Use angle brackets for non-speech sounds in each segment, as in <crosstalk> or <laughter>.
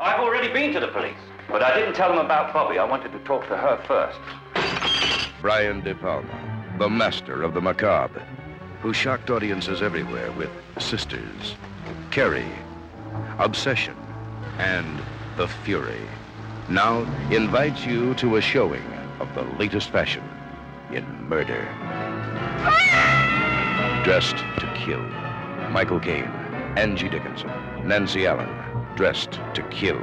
I've already been to the police, but I didn't tell them about Bobby. I wanted to talk to her first. Brian De Palma, the master of the macabre, who shocked audiences everywhere with Sisters, Carrie, Obsession, and The Fury, now invites you to a showing of the latest fashion in murder. Dressed to Kill. Michael Caine, Angie Dickinson, Nancy Allen. Dressed to Kill.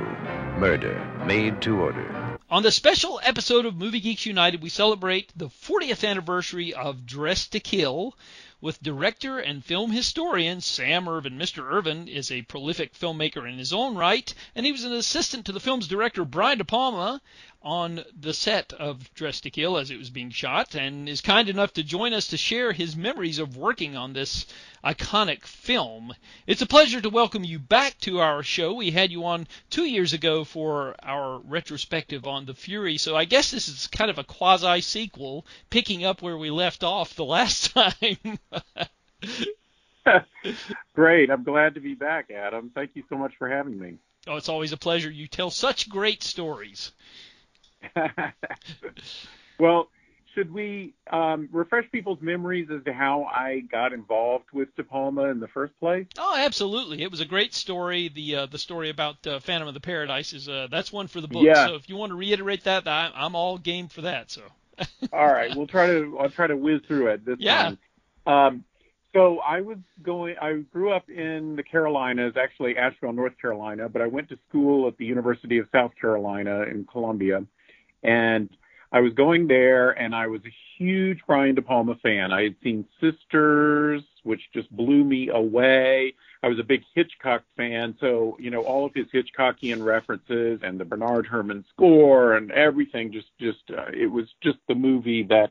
Murder made to order. On the special episode of Movie Geeks United, we celebrate the 40th anniversary of Dressed to Kill with director and film historian Sam Irvin. Mr. Irvin is a prolific filmmaker in his own right, and he was an assistant to the film's director Brian De Palma on the set of Dressed to Kill as it was being shot, and is kind enough to join us to share his memories of working on this iconic film. It's a pleasure to welcome you back to our show. We had you on two years ago for our retrospective on The Fury, so I guess this is kind of a quasi sequel, picking up where we left off the last <laughs> time. <laughs> Great. I'm glad to be back, Adam. Thank you so much for having me. Oh, it's always a pleasure. You tell such great stories. <laughs> well, should we um, refresh people's memories as to how I got involved with De Palma in the first place? Oh, absolutely! It was a great story. The uh, the story about uh, Phantom of the Paradise is uh, that's one for the book. Yeah. So if you want to reiterate that, I, I'm all game for that. So. <laughs> all right, we'll try to I'll try to whiz through it this yeah. time. Um, so I was going. I grew up in the Carolinas, actually Asheville, North Carolina, but I went to school at the University of South Carolina in Columbia, and I was going there, and I was a huge Brian De Palma fan. I had seen Sisters, which just blew me away. I was a big Hitchcock fan, so you know all of his Hitchcockian references and the Bernard Herrmann score and everything. Just, just uh, it was just the movie that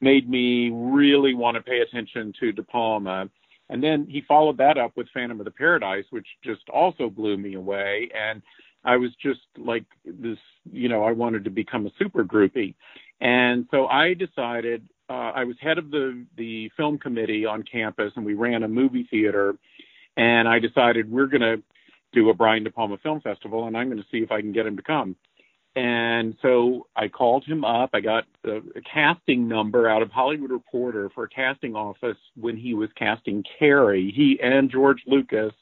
made me really want to pay attention to De Palma. And then he followed that up with Phantom of the Paradise, which just also blew me away. And I was just like this, you know, I wanted to become a super groupie. And so I decided uh, I was head of the the film committee on campus, and we ran a movie theater. And I decided we're going to do a Brian De Palma Film Festival, and I'm going to see if I can get him to come. And so I called him up. I got a, a casting number out of Hollywood Reporter for a casting office when he was casting Carrie. He and George Lucas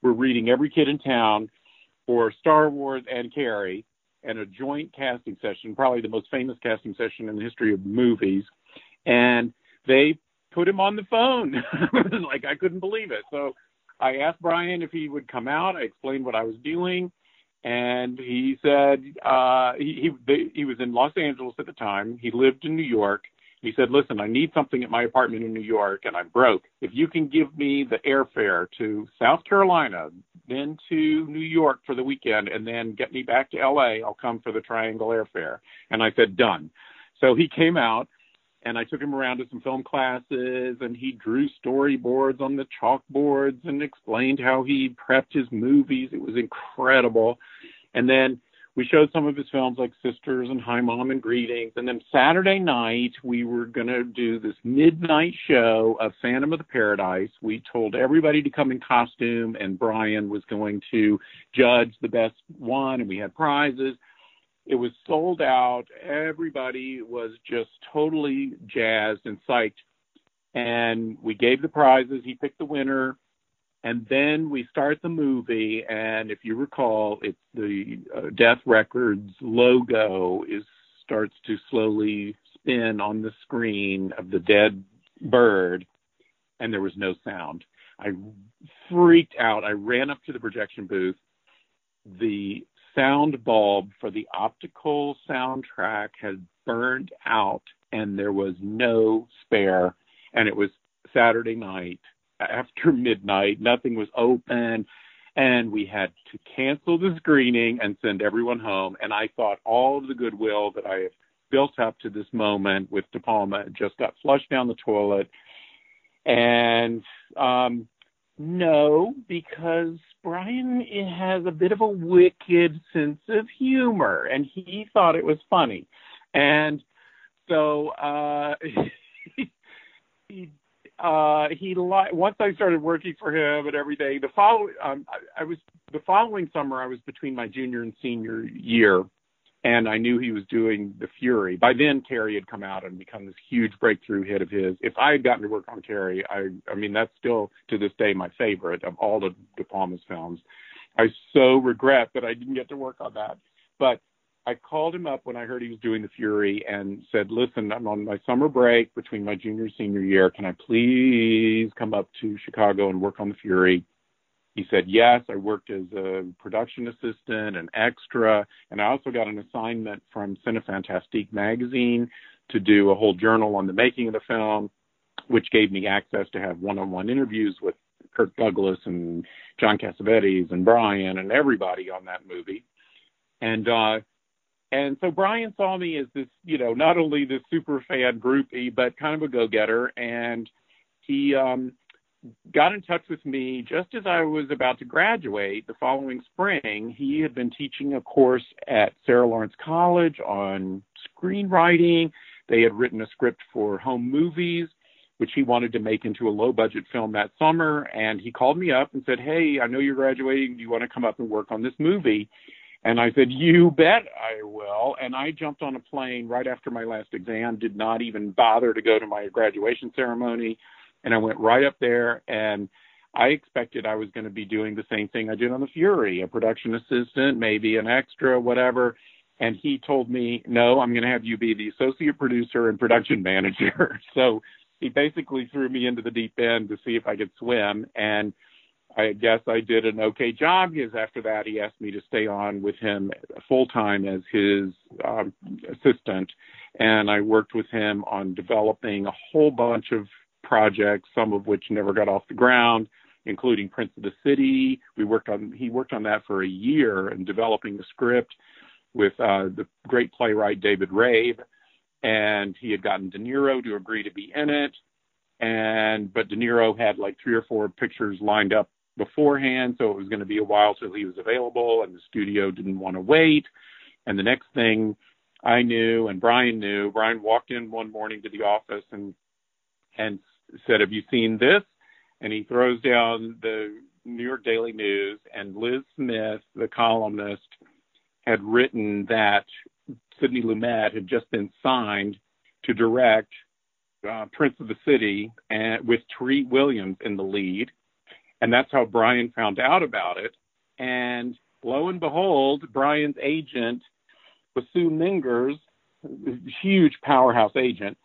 were reading Every Kid in Town for Star Wars and Carrie and a joint casting session, probably the most famous casting session in the history of movies. And they put him on the phone. <laughs> like I couldn't believe it. So I asked Brian if he would come out. I explained what I was doing and he said uh, he he, he was in Los Angeles at the time. He lived in New York. He said, "Listen, I need something at my apartment in New York, and I'm broke. If you can give me the airfare to South Carolina, then to New York for the weekend, and then get me back to L.A., I'll come for the Triangle airfare." And I said, "Done." So he came out, and I took him around to some film classes, and he drew storyboards on the chalkboards and explained how he prepped his movies. It was incredible. And then we showed some of his films like Sisters and Hi Mom and Greetings. And then Saturday night, we were going to do this midnight show of Phantom of the Paradise. We told everybody to come in costume, and Brian was going to judge the best one, and we had prizes. It was sold out. Everybody was just totally jazzed and psyched. And we gave the prizes. He picked the winner. And then we start the movie. And if you recall, it's the uh, Death Records logo is starts to slowly spin on the screen of the dead bird. And there was no sound. I freaked out. I ran up to the projection booth. The sound bulb for the optical soundtrack had burned out and there was no spare and it was saturday night after midnight nothing was open and we had to cancel the screening and send everyone home. And i thought all of the goodwill that i have built up to this moment with de palma just got flushed down the toilet. And um no, because Brian has a bit of a wicked sense of humor, and he thought it was funny, and so uh, <laughs> he, uh, he li- once I started working for him and everything. The follow um, I, I was the following summer. I was between my junior and senior year, and I knew he was doing The Fury. By then, Carrie had come out and become this huge breakthrough hit of his. If I had gotten to work on Carrie, I I mean that's still to this day my favorite of all the De Palma's films. I so regret that I didn't get to work on that, but I called him up when I heard he was doing The Fury and said, "Listen, I'm on my summer break between my junior and senior year. Can I please come up to Chicago and work on The Fury?" He said, "Yes." I worked as a production assistant and extra, and I also got an assignment from Cinefantastique magazine to do a whole journal on the making of the film, which gave me access to have one-on-one interviews with Kirk Douglas and John Cassavetes and Brian and everybody on that movie. And uh and so Brian saw me as this, you know, not only this super fan groupie, but kind of a go getter. And he um, got in touch with me just as I was about to graduate the following spring. He had been teaching a course at Sarah Lawrence College on screenwriting. They had written a script for home movies, which he wanted to make into a low budget film that summer. And he called me up and said, Hey, I know you're graduating. Do you want to come up and work on this movie? And I said, You bet I will. And I jumped on a plane right after my last exam, did not even bother to go to my graduation ceremony. And I went right up there and I expected I was going to be doing the same thing I did on The Fury, a production assistant, maybe an extra, whatever. And he told me, No, I'm going to have you be the associate producer and production manager. <laughs> so he basically threw me into the deep end to see if I could swim. And I guess I did an okay job because after that he asked me to stay on with him full time as his um, assistant, and I worked with him on developing a whole bunch of projects, some of which never got off the ground, including Prince of the City. We worked on he worked on that for a year and developing the script with uh, the great playwright David Rabe, and he had gotten De Niro to agree to be in it. And but De Niro had like three or four pictures lined up beforehand, so it was going to be a while till he was available, and the studio didn't want to wait. And the next thing I knew, and Brian knew, Brian walked in one morning to the office and and said, "Have you seen this?" And he throws down the New York Daily News, and Liz Smith, the columnist, had written that Sidney Lumet had just been signed to direct uh, Prince of the City, and with Treat Williams in the lead and that's how Brian found out about it. And lo and behold, Brian's agent was Sue Mengers, huge powerhouse agent,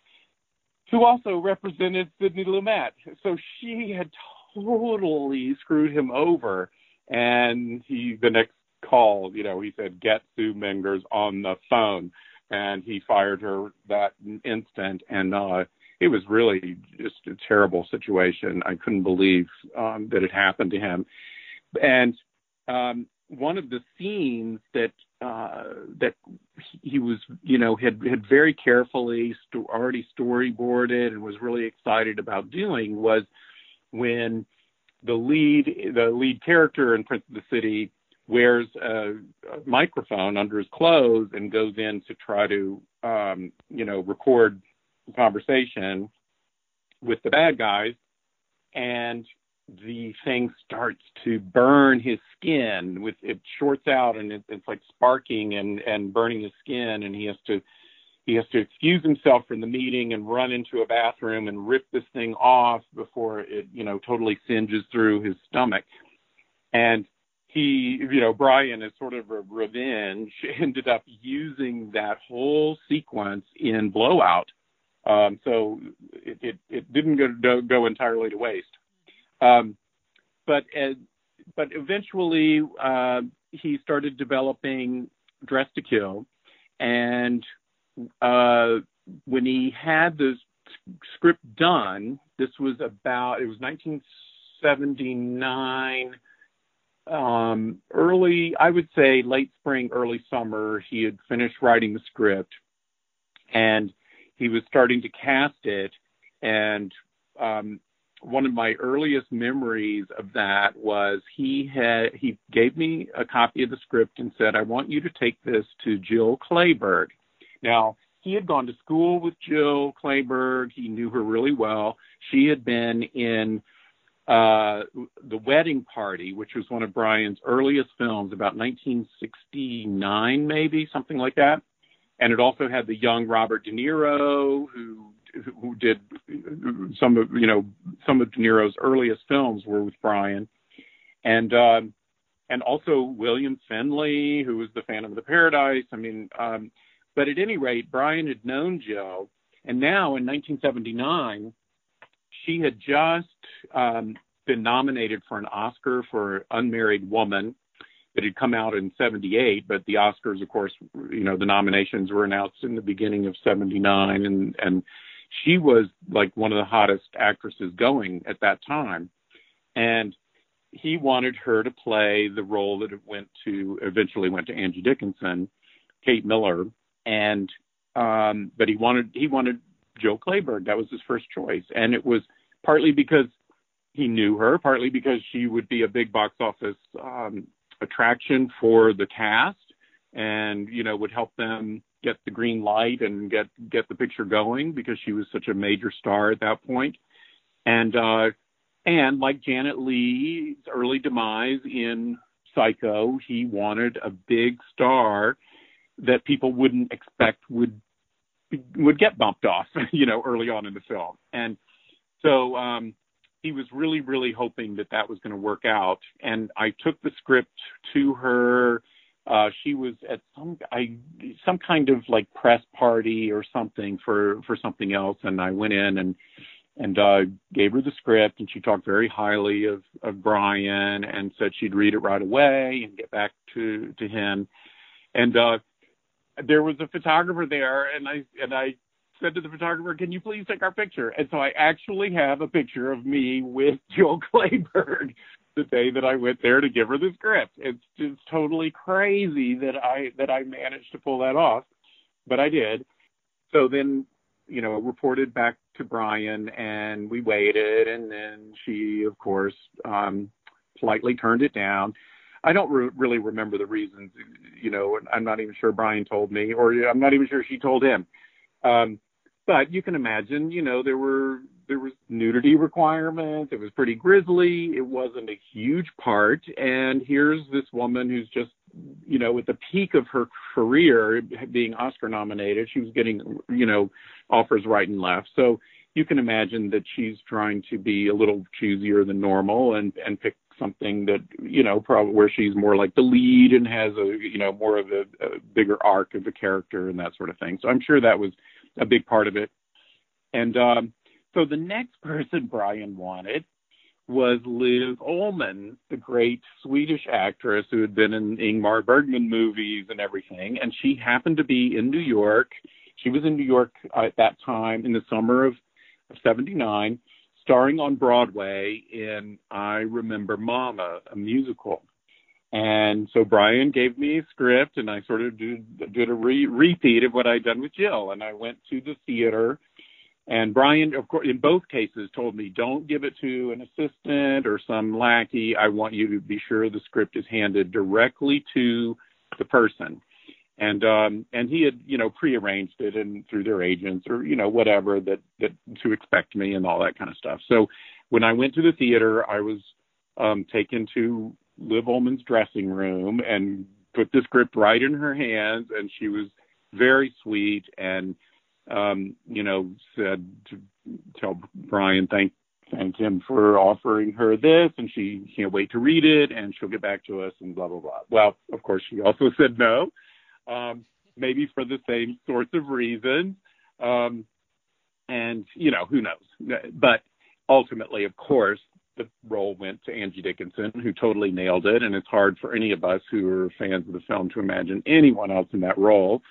who also represented Sidney Lumet. So she had totally screwed him over. And he, the next call, you know, he said, get Sue Mengers on the phone. And he fired her that instant. And, uh, it was really just a terrible situation. I couldn't believe um, that it happened to him. And um, one of the scenes that uh, that he was, you know, had had very carefully sto- already storyboarded and was really excited about doing was when the lead the lead character in Prince of the City wears a, a microphone under his clothes and goes in to try to um, you know record conversation with the bad guys, and the thing starts to burn his skin with it shorts out and it, it's like sparking and and burning his skin and he has to he has to excuse himself from the meeting and run into a bathroom and rip this thing off before it you know totally singes through his stomach. And he you know brian as sort of a revenge <laughs> ended up using that whole sequence in blowout um, so it, it, it, didn't go, go entirely to waste. Um, but uh, but eventually uh, he started developing Dressed to Kill, and uh, when he had the script done, this was about it was 1979. Um, early, I would say late spring, early summer, he had finished writing the script, and he was starting to cast it and um, one of my earliest memories of that was he had he gave me a copy of the script and said i want you to take this to jill clayburgh now he had gone to school with Jill Clayburgh. He knew her really well. She had been in uh, The Wedding Party, which was one of Brian's earliest films, about 1969, maybe something like that. And it also had the young Robert De Niro, who who did some of you know some of De Niro's earliest films were with Brian, and um, and also William Finley, who was the Phantom of the Paradise. I mean, um, but at any rate, Brian had known Joe, and now in 1979, she had just um, been nominated for an Oscar for Unmarried Woman that had come out in 78 but the oscars of course you know the nominations were announced in the beginning of 79 and and she was like one of the hottest actresses going at that time and he wanted her to play the role that went to eventually went to Angie Dickinson, Kate Miller, and um, but he wanted he wanted Jill Clayburgh. That was his first choice, and it was partly because he knew her, partly because she would be a big box office um, attraction for the cast, and you know would help them get the green light and get get the picture going because she was such a major star at that point. And uh, and like Janet Leigh's early demise in Psycho, he wanted a big star that people wouldn't expect would would get bumped off, <laughs> you know, early on in the film. And so um, he was really, really hoping that that was going to work out. And I took the script to her. Uh, she was at some I some kind of like press party or something for for something else, and I went in and and uh, gave her the script, and she talked very highly of of Brian, and said she'd read it right away and get back to to him. And uh, there was a photographer there, and I and I said to the photographer, "Can you please take our picture?" And so I actually have a picture of me with <laughs> Jill Clayburgh the day that I went there to give her the script. It's just totally crazy that I that I managed to pull that off, but I did. So then you know, reported back to Brian and we waited and then she, of course, um, politely turned it down. I don't re- really remember the reasons, you know, I'm not even sure Brian told me or I'm not even sure she told him. Um, but you can imagine, you know, there were, there was nudity requirements. It was pretty grisly. It wasn't a huge part. And here's this woman who's just you know, at the peak of her career, being Oscar nominated, she was getting, you know, offers right and left. So you can imagine that she's trying to be a little choosier than normal and and pick something that you know probably where she's more like the lead and has a you know more of a, a bigger arc of the character and that sort of thing. So I'm sure that was a big part of it. And um, so the next <laughs> person Brian wanted was Liv Ullmann, the great Swedish actress who had been in Ingmar Bergman movies and everything. And she happened to be in New York. She was in New York at that time in the summer of, of 79, starring on Broadway in I Remember Mama, a musical. And so Brian gave me a script, and I sort of did, did a re- repeat of what I'd done with Jill. And I went to the theater and Brian, of course, in both cases, told me, don't give it to an assistant or some lackey. I want you to be sure the script is handed directly to the person. And um, and he had, you know, prearranged it and through their agents or you know whatever that that to expect me and all that kind of stuff. So when I went to the theater, I was um, taken to Liv Ullmann's dressing room and put the script right in her hands, and she was very sweet and um, you know, said to tell Brian thank thank him for offering her this, and she can't wait to read it, and she'll get back to us, and blah blah blah. Well, of course, she also <laughs> said no, um, maybe for the same sorts of reasons, um, and you know, who knows? But ultimately, of course, the role went to Angie Dickinson, who totally nailed it, and it's hard for any of us who are fans of the film to imagine anyone else in that role.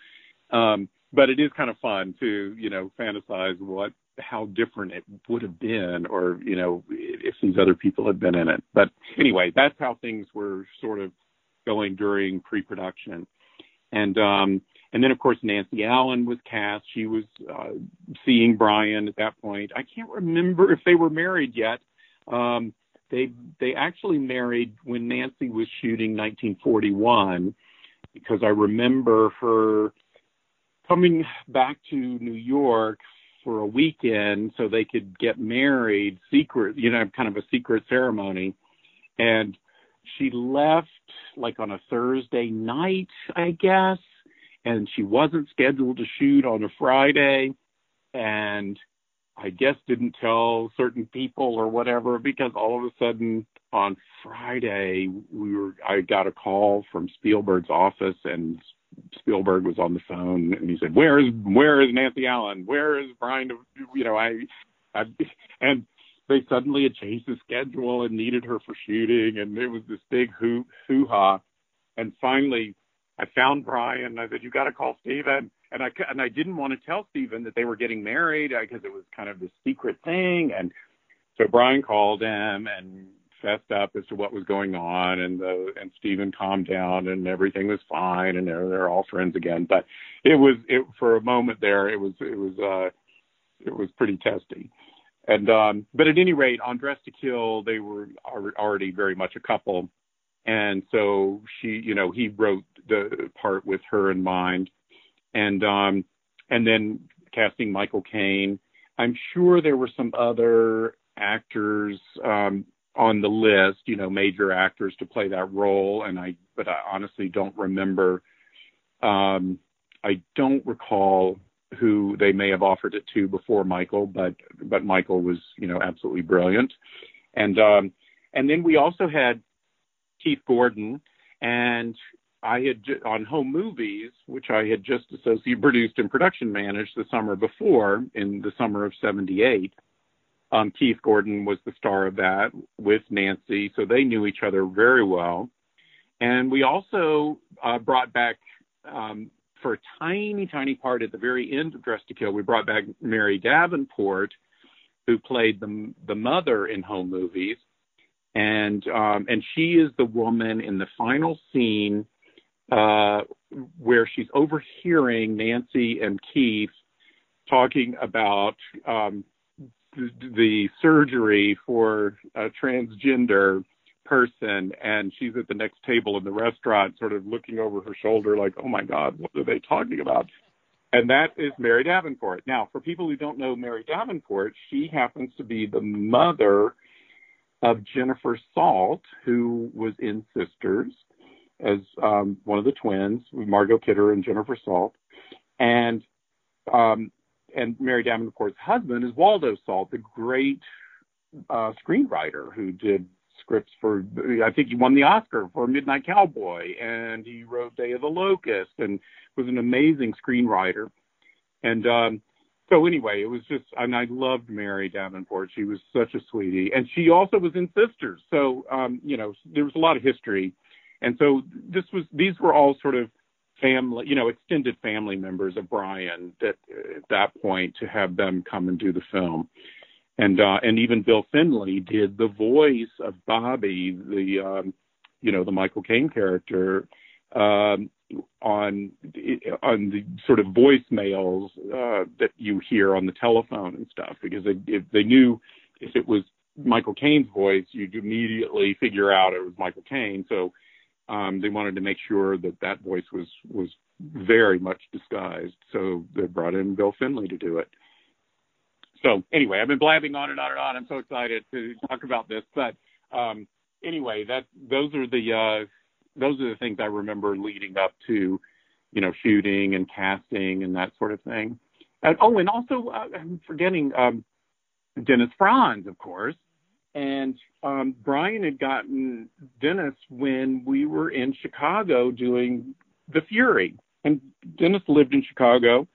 Um, but it is kind of fun to you know fantasize what how different it would have been or you know if these other people had been in it. But anyway that's how things were sort of going during pre-production. And um and then of course Nancy Allen was cast. She was uh seeing Brian at that point. I can't remember if they were married yet um they they actually married when Nancy was shooting 1941 because I remember her coming back to New York for a weekend so they could get married secret, you know, kind of a secret ceremony. And she left like on a Thursday night, I guess, and she wasn't scheduled to shoot on a Friday. And I guess didn't tell certain people or whatever because all of a sudden on Friday we were I got a call from Spielberg's office and Spielberg was on the phone and he said, "Where is where is Nancy Allen? Where is Brian? You know, I, I and they suddenly had changed the schedule and needed her for shooting, and it was this big hoo hoo ha. And finally, I found Brian. I said, "You got to call Steven." And I and I didn't want to tell Steven that they were getting married because it was kind of this secret thing. And so Brian called him and fessed up as to what was going on, and the and Steven calmed down, and everything was fine, and they're they're all friends again. But it was it for a moment there, it was it was uh it was pretty testy. And um but at any rate, on Dressed to Kill, they were already very much a couple, and so she, you know, he wrote the part with her in mind, and um and then casting Michael Caine. I'm sure there were some other actors um, on the list, you know, major actors to play that role, and I, but I honestly don't remember. Um, I don't recall who they may have offered it to before Michael, but but Michael was, you know, absolutely brilliant, and um, and then we also had Keith Gordon, and I had on home movies, which I had just associate produced and production managed the summer before in the summer of '78. Um, Keith Gordon was the star of that with Nancy, so they knew each other very well. And we also uh, brought back, um, for a tiny, tiny part at the very end of Dressed to Kill, we brought back Mary Davenport, who played the the mother in home movies, and um, and she is the woman in the final scene uh, where she's overhearing Nancy and Keith talking about um, the surgery for a transgender person and she's at the next table in the restaurant sort of looking over her shoulder like oh my god what are they talking about? And that is mary davenport. Now for people who don't know mary davenport she happens to be the mother of jennifer salt who was in sisters as um, one of the twins margot kidder and jennifer salt and um, and Mary Davenport's husband is Waldo Salt, the great uh, screenwriter who did scripts for. I think he won the Oscar for Midnight Cowboy, and he wrote Day of the Locust, and was an amazing screenwriter. And um, so anyway, it was just, and I loved Mary Davenport. She was such a sweetie, and she also was in Sisters. So um, you know, there was a lot of history, and so this was these were all sort of family, you know, extended family members of Brian that at that point to have them come and do the film. And uh and even Bill Finley did the voice of Bobby, the um you know, the Michael Caine character um on on the sort of voicemails uh that you hear on the telephone and stuff because they if they knew if it was Michael Caine's voice, you'd immediately figure out it was Michael Caine. So um, they wanted to make sure that that voice was was very much disguised. So they brought in Bill Finley to do it. So anyway, I've been blabbing on and on and on. I'm so excited to talk about this, but um, anyway, that those are the uh, those are the things I remember leading up to, you know, shooting and casting and that sort of thing. And, oh, and also uh, I'm forgetting um, Dennis Franz, of course, and um, Brian had gotten Dennis when we were in Chicago doing The Fury. And Dennis lived in Chicago,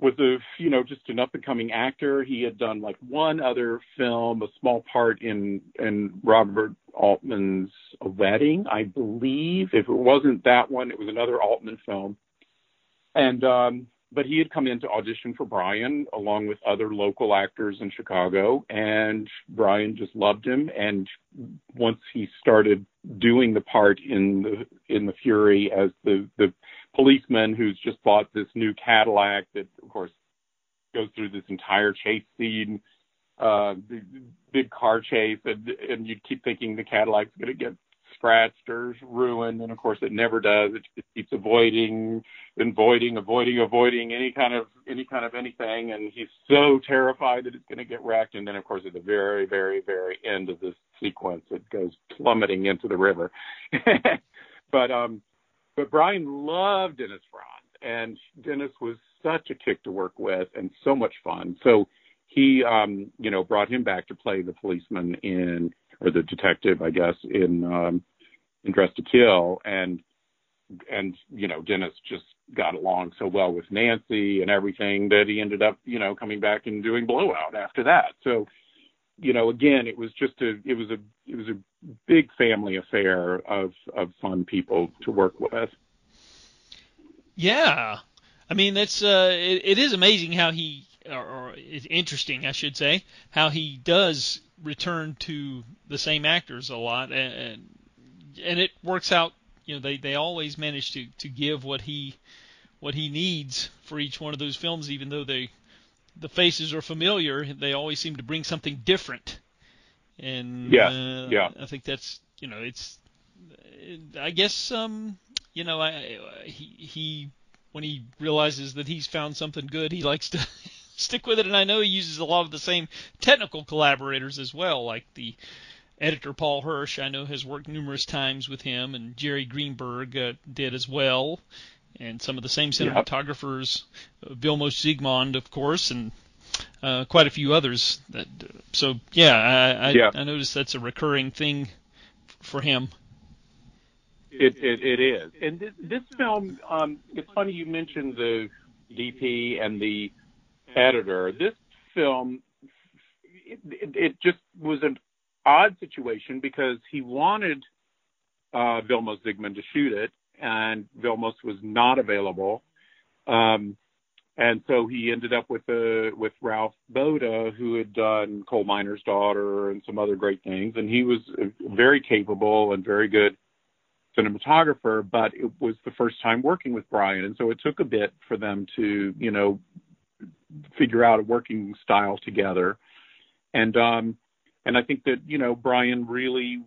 was a you know just an up and coming actor. He had done like one other film, a small part in in Robert Altman's Wedding, I believe. If it wasn't that one, it was another Altman film. And um, but he had come in to audition for Brian along with other local actors in Chicago, and Brian just loved him. And once he started doing the part in the in the Fury as the the policeman who's just bought this new Cadillac that, of course, goes through this entire chase scene, uh, the big car chase, and and you keep thinking the Cadillac's going to get scratched or ruined, and of course it never does. It, keeps avoiding, avoiding, avoiding, avoiding any kind of any kind of anything, and he's so terrified that it's going to get wrecked. And then, of course, at the very, very, very end of this sequence, it goes plummeting into the river. <laughs> but um, but Brian loved Dennis Franz, and Dennis was such a kick to work with and so much fun. So he, um, you know, brought him back to play the policeman in or the detective, I guess, in um, in Dressed to Kill, and and you know Dennis just got along so well with Nancy and everything that he ended up you know coming back and doing Blowout after that. So you know again it was just a it was a it was a big family affair of of fun people to work with. Yeah, I mean that's uh, it, it is amazing how he or, or it's interesting I should say how he does return to the same actors a lot, and and, and it works out. You know, they they always manage to to give what he what he needs for each one of those films, even though they the faces are familiar. They always seem to bring something different. And yeah, uh, yeah. I think that's you know it's I guess um you know I he he when he realizes that he's found something good, he likes to <laughs> stick with it. And I know he uses a lot of the same technical collaborators as well, like the editor Paul Hirsch. I know has worked numerous times with him, and Jerry Greenberg uh, did as well, and some of the same cinematographers, yep. uh, Vilmos Zsigmond, of course, and uh, quite a few others. That so yeah, I I, yeah. I noticed that's a recurring thing for him. It, it, it is. And this, this film, um, it's funny you mentioned the DP and the editor. This film, it, it, it just was an odd situation because he wanted uh, Vilmos Zsigmond to shoot it, and Vilmos was not available. Um, and so he ended up with uh, with Ralph Bode, who had done Coal Miner's Daughter and some other great things, and he was very capable and very good cinematographer. But it was the first time working with Brian, and so it took a bit for them to, you know, figure out a working style together. And um, and I think that you know Brian really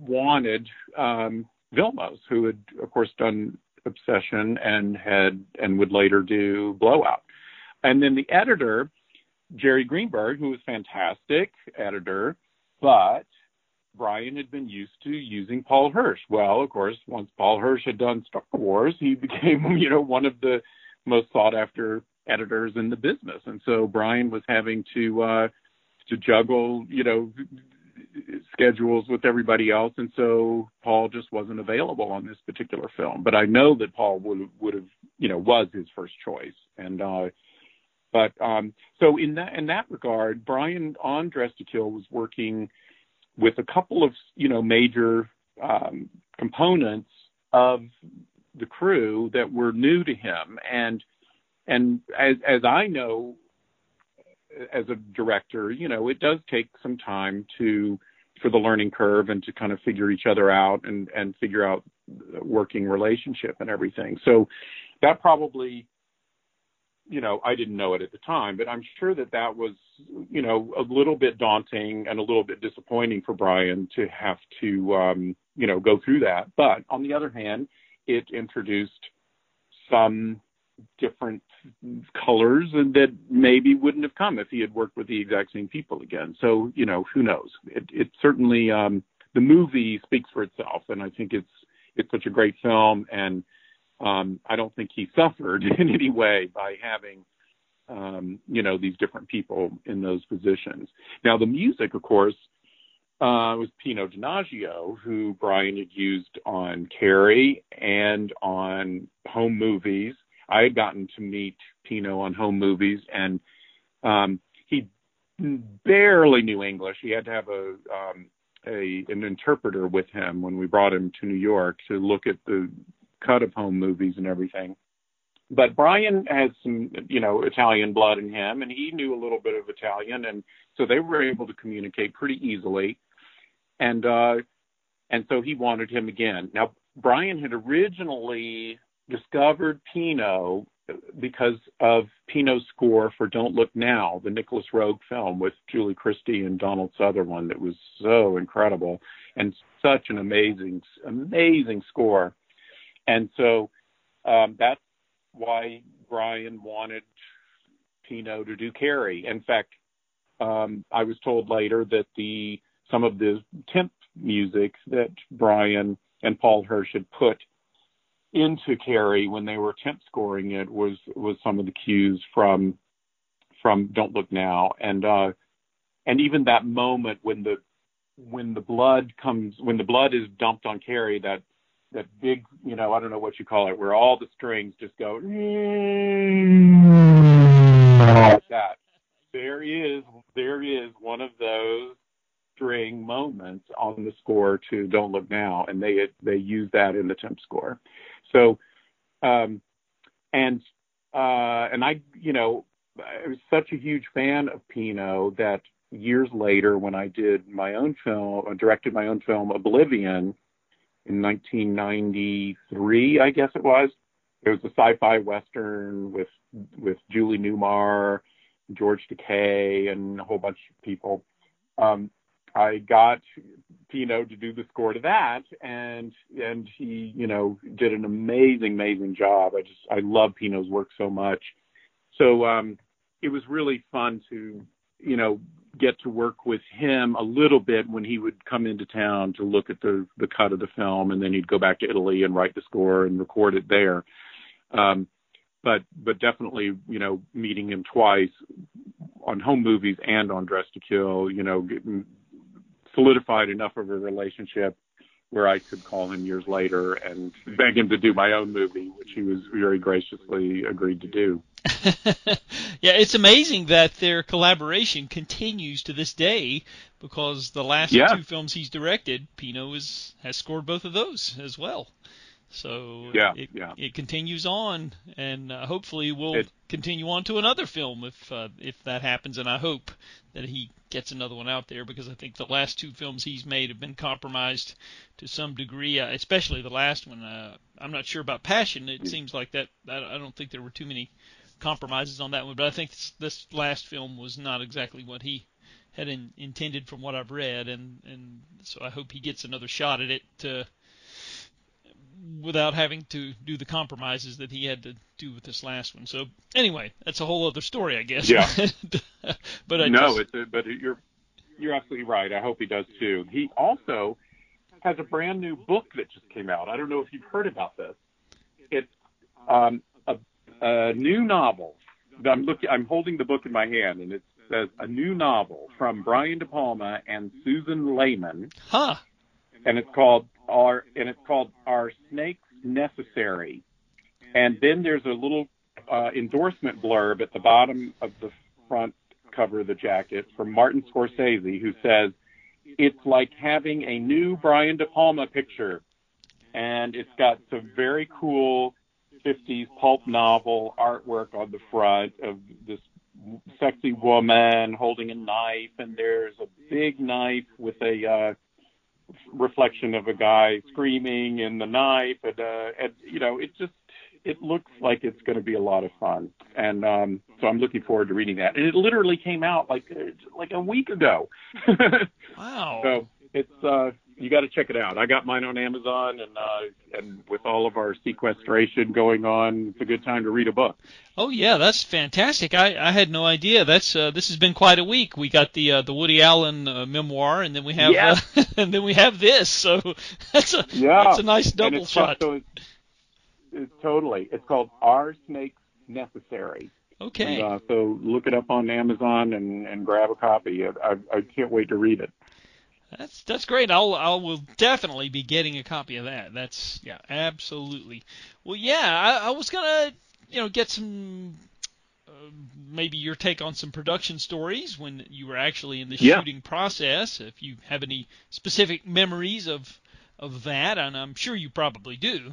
wanted um, Vilmos, who had of course done Obsession and had and would later do Blowout. And then the editor, Jerry Greenberg, who was fantastic editor, but Brian had been used to using Paul Hirsch. Well, of course, once Paul Hirsch had done Star Wars, he <laughs> became, you know, one of the most sought after editors in the business, and so Brian was having to uh, to juggle, you know, schedules with everybody else, and so Paul just wasn't available on this particular film. But I know that Paul would would have, you know, was his first choice, and uh, but um, so in that in that regard, Brian on Dressed to Kill was working with a couple of you know major um, components of the crew that were new to him, and and as as I know as a director, you know, it does take some time to for the learning curve and to kind of figure each other out and and figure out working relationship and everything. So that probably you know, I didn't know it at the time, but I'm sure that that was, you know, a little bit daunting and a little bit disappointing for Brian to have to, um, you know, go through that. But on the other hand, it introduced some different colors and that maybe wouldn't have come if he had worked with the exact same people again. So, you know, who knows? It, it certainly, um, the movie speaks for itself. And I think it's, it's such a great film. And, um, I don't think he <laughs> suffered in any way by having, um, you know, these different people in those positions. Now, the music, of course, uh, was Pino Donaggio, who Brian had used on Carrie and on home movies I had gotten to meet Pino on home movies, and um, he barely knew English. He had to have a um, a an interpreter with him when we brought him to New York to look at the cut of home movies and everything. But Brian has some, you know, Italian blood in him, and he knew a little bit of Italian, and so they were able to communicate pretty easily. And uh, and so he wanted him again. Now Brian had originally discovered Pino because of Pino's score for Don't Look Now, the Nicholas Roeg film with Julie Christie and Donald Sutherland that was so incredible. and such an amazing, amazing score. And so um, that's why Brian wanted Pino to do Carrie. In fact, um, I was told later that the some of the temp music that Brian and Paul Hirsch had put into Carrie when they were temp scoring it was was some of the cues from from Don't Look Now. And uh and even that moment when the when the blood comes when the blood is dumped on Carrie that that big you know I don't know what you call it where all the strings just go like that. There is there is one of those string moments on the score to Don't Look Now. And they they use that in the temp score so, um, and uh, and I, you know, I was such a huge fan of Pino that years later, when I did my own film, I directed my own film Oblivion in 1993, I guess it was. It was a sci-fi western with with Julie Newmar, George Takei, and a whole bunch of people. Um, I got Pino to do the score to that, and and he, you know, did an amazing, amazing job. I just I love Pino's work so much. So um, it was really fun to, you know, get to work with him a little bit when he would come into town to look at the the cut of the film, and then he'd go back to Italy and write the score and record it there. Um, but but definitely, you know, meeting him twice on home movies and on Dressed to Kill, you know, solidified enough of a relationship where I could call him years later and beg him to do my own movie, which he was very graciously agreed to do. <laughs> yeah, it's amazing that their collaboration continues to this day because the last yeah. two films he's directed, Pino is has scored both of those as well. So yeah, it, yeah. it continues on, and uh, hopefully we'll it, continue on to another film if uh, if that happens. And I hope that he gets another one out there because I think the last two films he's made have been compromised to some degree, uh, especially the last one. Uh, I'm not sure about Passion. It seems like that. I don't think there were too many compromises on that one, but I think this, this last film was not exactly what he had in, intended from what I've read, and and so I hope he gets another shot at it. To, without having to do the compromises that he had to do with this last one. So anyway, that's a whole other story, I guess. Yeah. <laughs> but I no, just, it's a, but you're you're absolutely right. I hope he does too. He also has a brand new book that just came out. I don't know if you've heard about this. It's um, a, a new novel. I'm looking. I'm holding the book in my hand, and it says a new novel from Brian De Palma and Susan Lehman. Huh. And it's called are and it's called Are Snakes Necessary? And then there's a little uh, endorsement blurb at the bottom of the front cover of the jacket from Martin Scorsese, who says, It's like having a new Brian De Palma picture. And it's got some very cool 50s pulp novel artwork on the front of this sexy woman holding a knife, and there's a big knife with a uh, reflection of a guy screaming and the knife and uh and you know it just it looks like it's going to be a lot of fun. And um so i'm looking forward to reading that. And it literally came out like uh, like a week ago. <laughs> Wow. So it's uh you got to check it out i got mine on amazon and uh and with all of our sequestration going on it's a good time to read a book Oh yeah, that's fantastic. I, I had no idea. That's uh, this has been quite a week. We got the uh, the Woody Allen uh, memoir, and then we have yeah. uh, <laughs> and then we have this. So <laughs> that's a yeah. that's a nice double shot. So it's, it's totally. It's called Are Snakes Necessary? Okay. And, uh, so look it up on Amazon and, and grab a copy. I, I, I can't wait to read it. That's that's great. I'll I will definitely be getting a copy of that. That's yeah, absolutely. Well, yeah, I, I was gonna you know get some uh, maybe your take on some production stories when you were actually in the Yeah. shooting process. If you have any specific memories of of that, and I'm sure you probably do.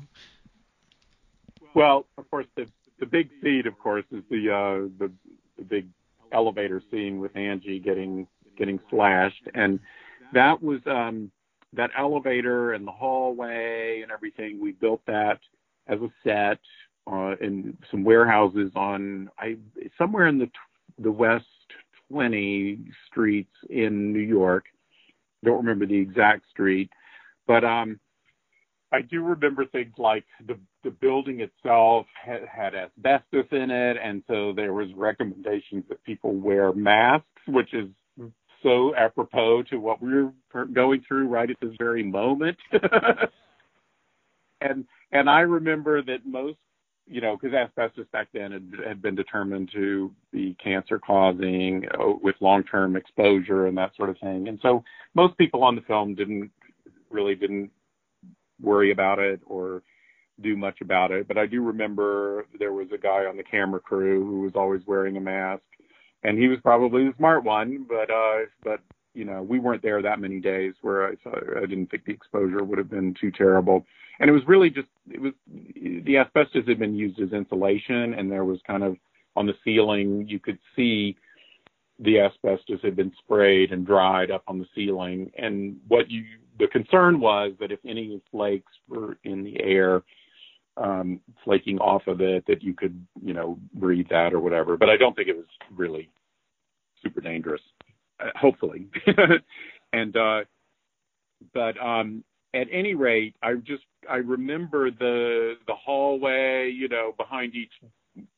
Well, of course, the the big seed, of course, is the uh, the, the big elevator scene with Angie getting getting slashed, and that was um, that elevator and the hallway and everything. We built that as a set uh, in some warehouses on I somewhere in the the west 20 streets in New York, don't remember the exact street, but um, I do remember things like the the building itself had, had asbestos in it, and so there was recommendations that people wear masks, which is so apropos to what we're going through right at this very moment. <laughs> and and I remember that most, you know, because asbestos back then had, had been determined to be cancer causing uh, with long term exposure and that sort of thing. And so most people on the film didn't really didn't worry about it or do much about it. But I do remember there was a guy on the camera crew who was always wearing a mask, and he was probably the smart one. But uh, but you know, we weren't there that many days where I thought, I didn't think the exposure would have been too terrible. And it was really just it was the asbestos had been used as insulation, and there was kind of on the ceiling you could see the asbestos had been sprayed and dried up on the ceiling. And what you the concern was that if any flakes were in the air, um, flaking off of it, that you could, you know, breathe that or whatever. But I don't think it was really super dangerous, uh, hopefully. <laughs> and uh, but um, at any rate, I just I remember the the hallway. You know, behind each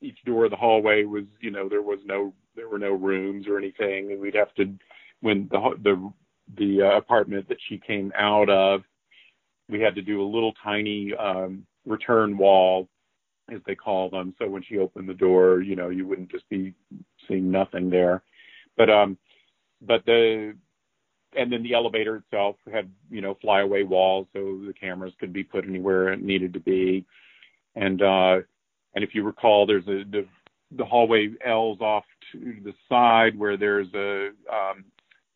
each door of the hallway was, you know, there was no there were no rooms or anything, and we'd have to when the the the uh, apartment that she came out of, we had to do a little tiny um, return wall, as they call them. So when she opened the door, you know, you wouldn't just be seeing nothing there. But um, but the and then the elevator itself had you know flyaway walls, so the cameras could be put anywhere it needed to be. And uh, and if you recall, there's a the, the hallway L's off to the side where there's a um,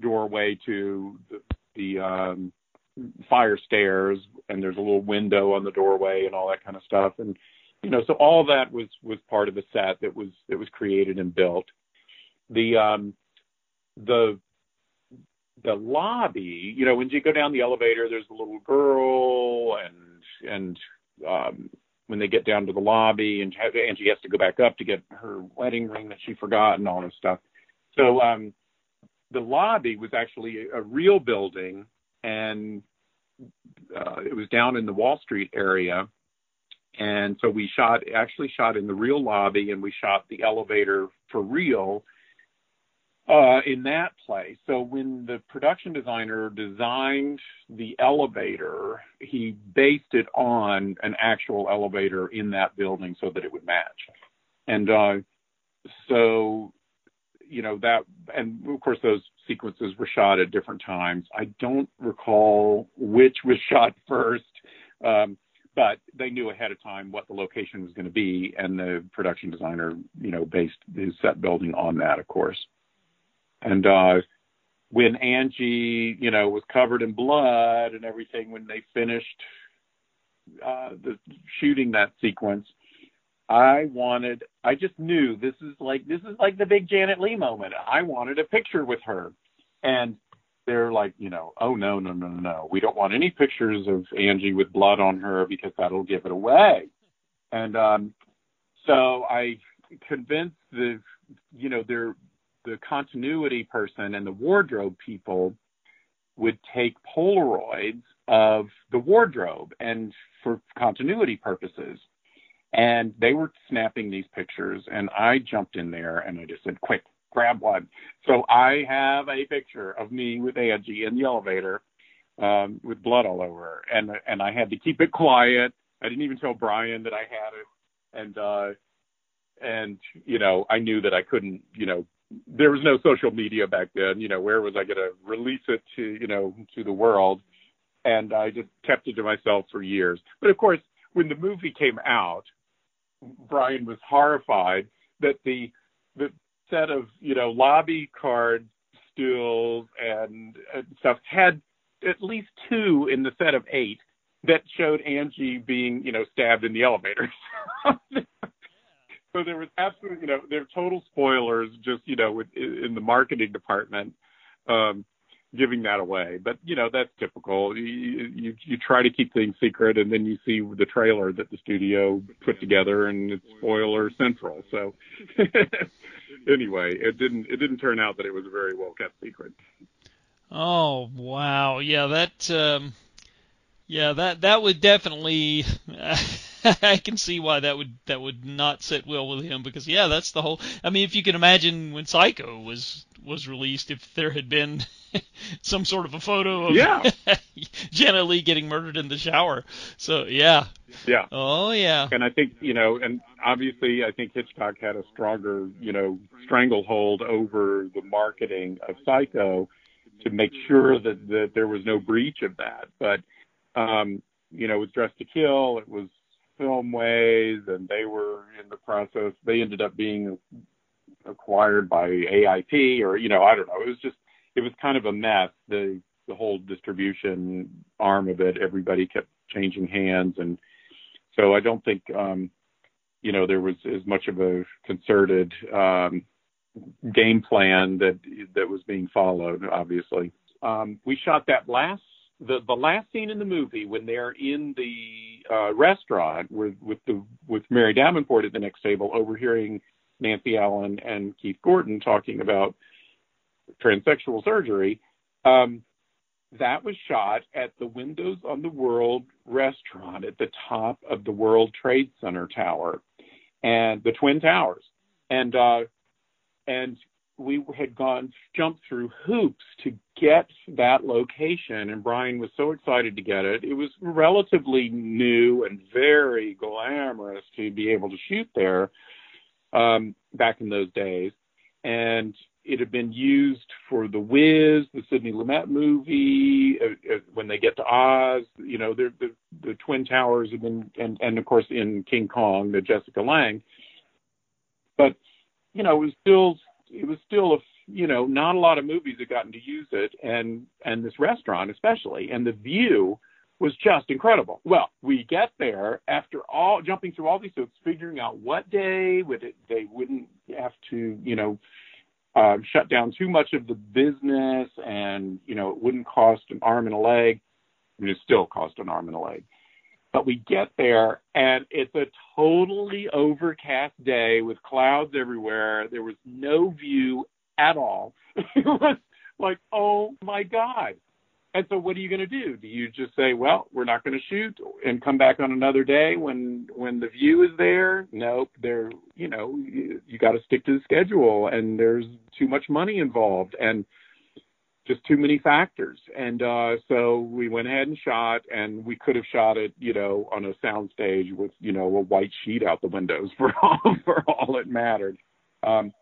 doorway to the, the um, fire stairs, and there's a little window on the doorway and all that kind of stuff. And you know, so all that was was part of the set that was that was created and built. The um, the the lobby, you know, when you go down the elevator, there's a little girl, and and um, when they get down to the lobby, and and she has to go back up to get her wedding ring that she forgot, and all this stuff. So um, the lobby was actually a real building, and uh, it was down in the Wall Street area. And so we shot, actually shot in the real lobby, and we shot the elevator for real uh, in that place. So when the production designer designed the elevator, he based it on an actual elevator in that building so that it would match. And uh, so you know that and of course those sequences were shot at different times. I don't recall which was <laughs> shot first um, but they knew ahead of time what the location was going to be and the production designer you know based his set building on that of course. And uh when angie you know was covered in blood and everything when they finished uh the shooting that sequence I wanted, I just knew this is like, this is like the big Janet Leigh moment. I wanted a picture with her. And they're like, you know, oh, no, no, no, no. We don't want any pictures of Angie with blood on her because that'll give it away. And um, so I convinced the, you know, their, the continuity person and the wardrobe people would take Polaroids of the wardrobe and for continuity purposes. And they were snapping these pictures, and I jumped in there and I just said, quick, grab one. So I have a picture of me with Angie in the elevator um, with blood all over. And, and I had to keep it quiet. I didn't even tell Brian that I had it. And, uh, and, you know, I knew that I couldn't, you know, there was no social media back then. You know, where was I going to release it to, you know, to the world? And I just kept it to myself for years. But of course, when the movie came out, Brian was horrified that the the set of you know lobby card stills and, and stuff had at least two in the set of eight that showed Angie being you know stabbed in the elevator. <laughs> so there was absolutely you know there are total spoilers just you know with, in the marketing department. Um, giving that away. But you know that's typical. You, you you try to keep things secret, and then you see the trailer that the studio put together, and it's spoiler central. So <laughs> anyway, it didn't it didn't turn out that it was a very well kept secret. Oh wow, yeah, that um, yeah, that that would definitely. <laughs> I can see why that would that would not sit well with him because yeah, that's the whole. I mean, if you can imagine when Psycho was was released, if there had been <laughs> some sort of a photo of Yeah. <laughs> Janet Leigh getting murdered in the shower, so yeah, Yeah. oh yeah, And I think, you know, and obviously I think Hitchcock had a stronger, you know, stranglehold over the marketing of Psycho to make sure that, that there was no breach of that. But, um, you know, with Dressed to Kill, it was Filmways and they were in the process. They ended up being acquired by AIP or, you know, I don't know. It was just, it was kind of a mess. The, the whole distribution arm of it, everybody kept changing hands and, so I don't think, um, you know, there was as much of a concerted um, game plan that that was being followed. Obviously, um, we shot that last the the last scene in the movie when they're in the uh, restaurant with with the with Mary Davenport at the next table, overhearing Nancy Allen and Keith Gordon talking about transsexual surgery. Um, that was shot at the Windows on the World restaurant at the top of the World Trade Center tower and the Twin Towers. And uh, and we had gone jumped through hoops to get that location and Brian was so excited to get it. It was relatively new and very glamorous to be able to shoot there um, back in those days. And it had been used for The Wiz, the Sidney Lumet movie. Uh, uh, when they get to Oz, you know, the, the Twin Towers have been, and and of course in King Kong, the Jessica Lange. But you know, it was still it was still a you know not a lot of movies had gotten to use it, and and this restaurant especially, and the view was just incredible. Well, we get there after all jumping through all these hoops, figuring out what day would it, they wouldn't have to, you know, um, shut down too much of the business, and you know it wouldn't cost an arm and a leg. I mean, it still cost an arm and a leg. But we get there, and it's a totally overcast day with clouds everywhere. There was no view at all. <laughs> it was like, oh my god. And so, what are you going to do? Do you just say, "Well, we're not going to shoot," and come back on another day when when the view is there? Nope. There, you know, you, you got to stick to the schedule, and there's too much money involved, and just too many factors. And uh, so we went ahead and shot, and we could have shot it, you know, on a soundstage with, you know, a white sheet out the windows <laughs> for all for all it mattered. Um,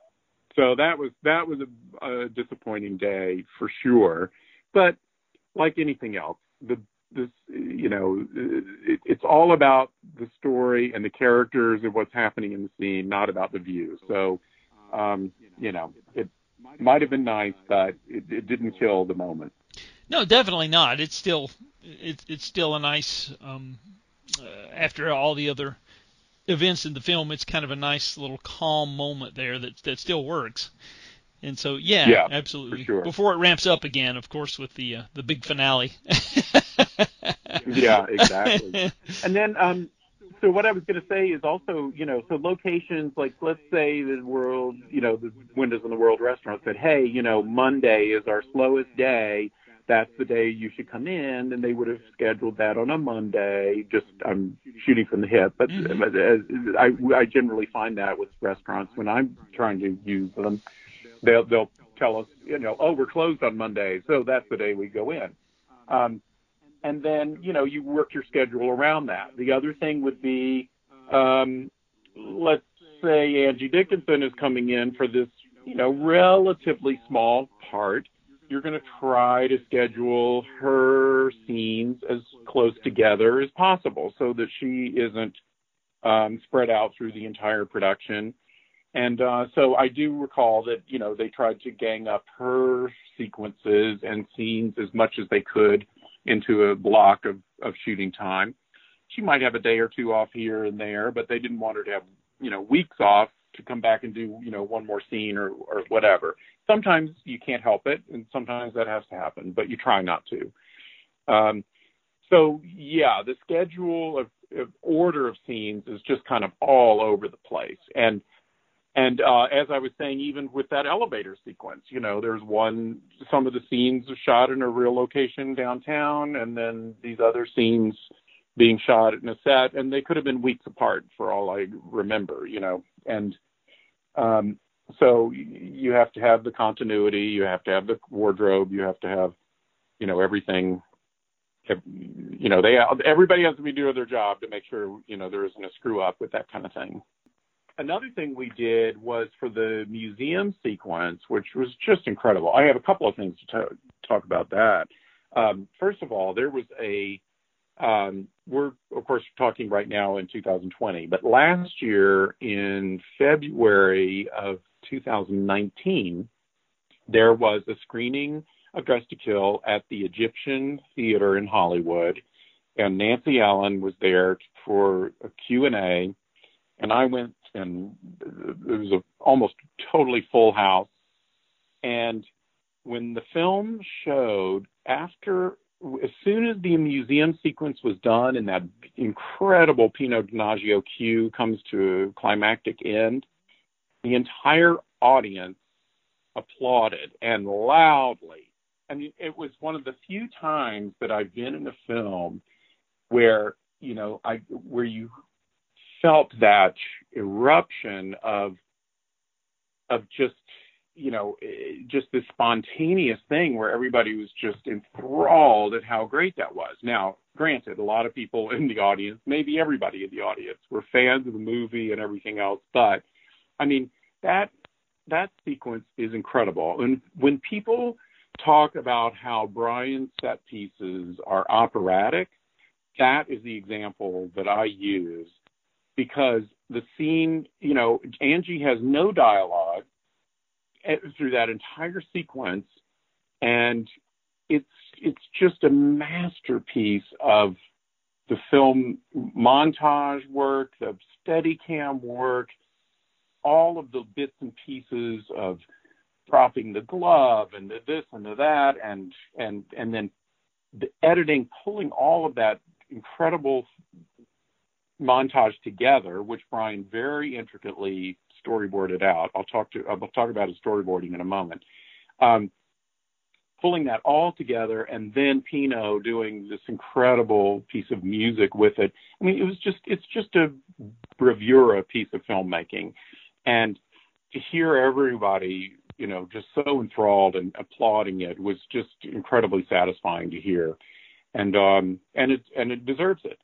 so that was that was a, a disappointing day for sure. But like anything else, the this you know it, it's all about the story and the characters and what's happening in the scene, not about the view. So um, you know it might have been nice, but it, it didn't kill the moment. No, definitely not. It's still it's it's still a nice um, uh, after all the other events in the film. It's kind of a nice little calm moment there that that still works. And so, yeah, Yeah, absolutely. sure. Before it ramps up again, of course, with the uh, the big finale. <laughs> Yeah, exactly. And then, um, so what I was going to say is also, you know, so locations like, let's say the world, you know, the Windows on the World restaurant said, hey, you know, Monday is our slowest day. That's the day you should come in, and they would have scheduled that on a Monday. Just I'm shooting from the hip, but Mhm. uh, I I generally find that with restaurants when I'm trying to use them, they'll they'll tell us, you know, oh, we're closed on Monday, so that's the day we go in. Um, and then you know you work your schedule around that. The other thing would be, um, let's say Angie Dickinson is coming in for this, you know, relatively small part. You're going to try to schedule her scenes as close together as possible so that she isn't um, spread out through the entire production. And uh, so I do recall that you know they tried to gang up her sequences and scenes as much as they could into a block of, of shooting time. She might have a day or two off here and there, but they didn't want her to have, you know, weeks off to come back and do, you know, one more scene or, or whatever. Sometimes you can't help it, and sometimes that has to happen, but you try not to. Um, so yeah, the schedule of, of order of scenes is just kind of all over the place, and and uh, as I was saying, even with that elevator sequence, you know, there's one. Some of the scenes are shot in a real location downtown, and then these other scenes being shot in a set, and they could have been weeks apart for all I remember, you know. And um, so you have to have the continuity, you have to have the wardrobe, you have to have, you know, everything. You know, they everybody has to be doing their job to make sure you know there isn't a screw up with that kind of thing another thing we did was for the museum sequence, which was just incredible. I have a couple of things to t- talk about that. Um, first of all, there was a um, we're of course talking right now in 2020, but last year in February of 2019, there was a screening of Dressed to Kill at the Egyptian Theater in Hollywood, and Nancy Allen was there for a Q and A, and I went and it was a almost totally full house. And when the film showed, after as soon as the museum sequence was done and that incredible Pino Donaggio cue comes to a climactic end, the entire audience applauded and loudly. I mean, it was one of the few times that I've been in a film where you know I where you felt that eruption of of just you know eh, just this spontaneous thing where everybody was just enthralled at how great that was. Now granted a lot of people in the audience maybe everybody in the audience were fans of the movie and everything else but i mean that that sequence is incredible. And when people talk about how brian's set pieces are operatic that is the example that i use because the scene, you know, Angie has no dialogue eh, through that entire sequence, and it's it's just a masterpiece of the film montage work, the steady cam work, all of the bits and pieces of dropping the glove and the this and the that and and and then the editing pulling all of that incredible montage together, which Brian very intricately storyboarded out. I'll talk to I'll talk about his storyboarding in a moment. Um, pulling that all together and then Pino doing this incredible piece of music with it. I mean, it was just it's just a bravura piece of filmmaking, and to hear everybody you know just so enthralled and applauding it was just incredibly satisfying to hear, and um and it and it deserves it.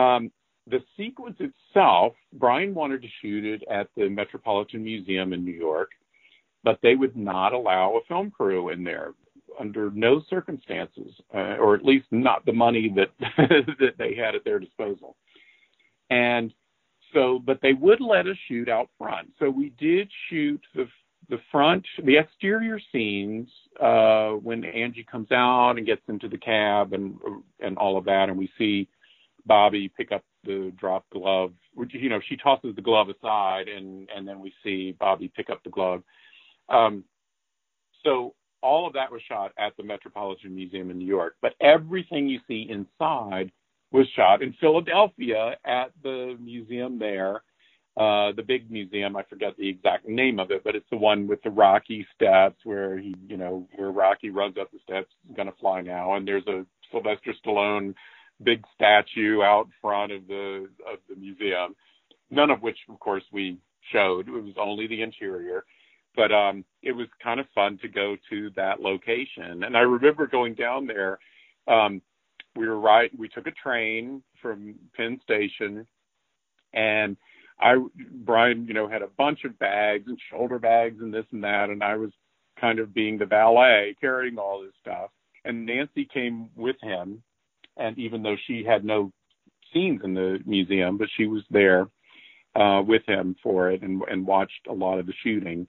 Um, the sequence itself, Brian wanted to shoot it at the Metropolitan Museum in New York, but they would not allow a film crew in there under no circumstances, uh, or at least not the money that <laughs> that they had at their disposal. And so, but they would let us shoot out front. So we did shoot the the front, the exterior scenes uh, when Angie comes out and gets into the cab and and all of that, and we see Bobby pick up the drop glove. You know, she tosses the glove aside, and and then we see Bobby pick up the glove. Um, so all of that was shot at the Metropolitan Museum in New York, but everything you see inside was shot in Philadelphia at the museum there. Uh, the big museum, I forget the exact name of it, but it's the one with the Rocky steps where he, you know, where Rocky runs up the steps, gonna fly now, and there's a Sylvester Stallone big statue out front of the of the museum. None of which, of course, we showed. It was only the interior, but um, it was kind of fun to go to that location. And I remember going down there. Um, we were right. We took a train from Penn Station, and I Brian, you know, had a bunch of bags and shoulder bags and this and that, and I was kind of being the valet carrying all this stuff. And Nancy came with him, and even though she had no scenes in the museum, but she was there uh, with him for it and, and watched a lot of the shooting.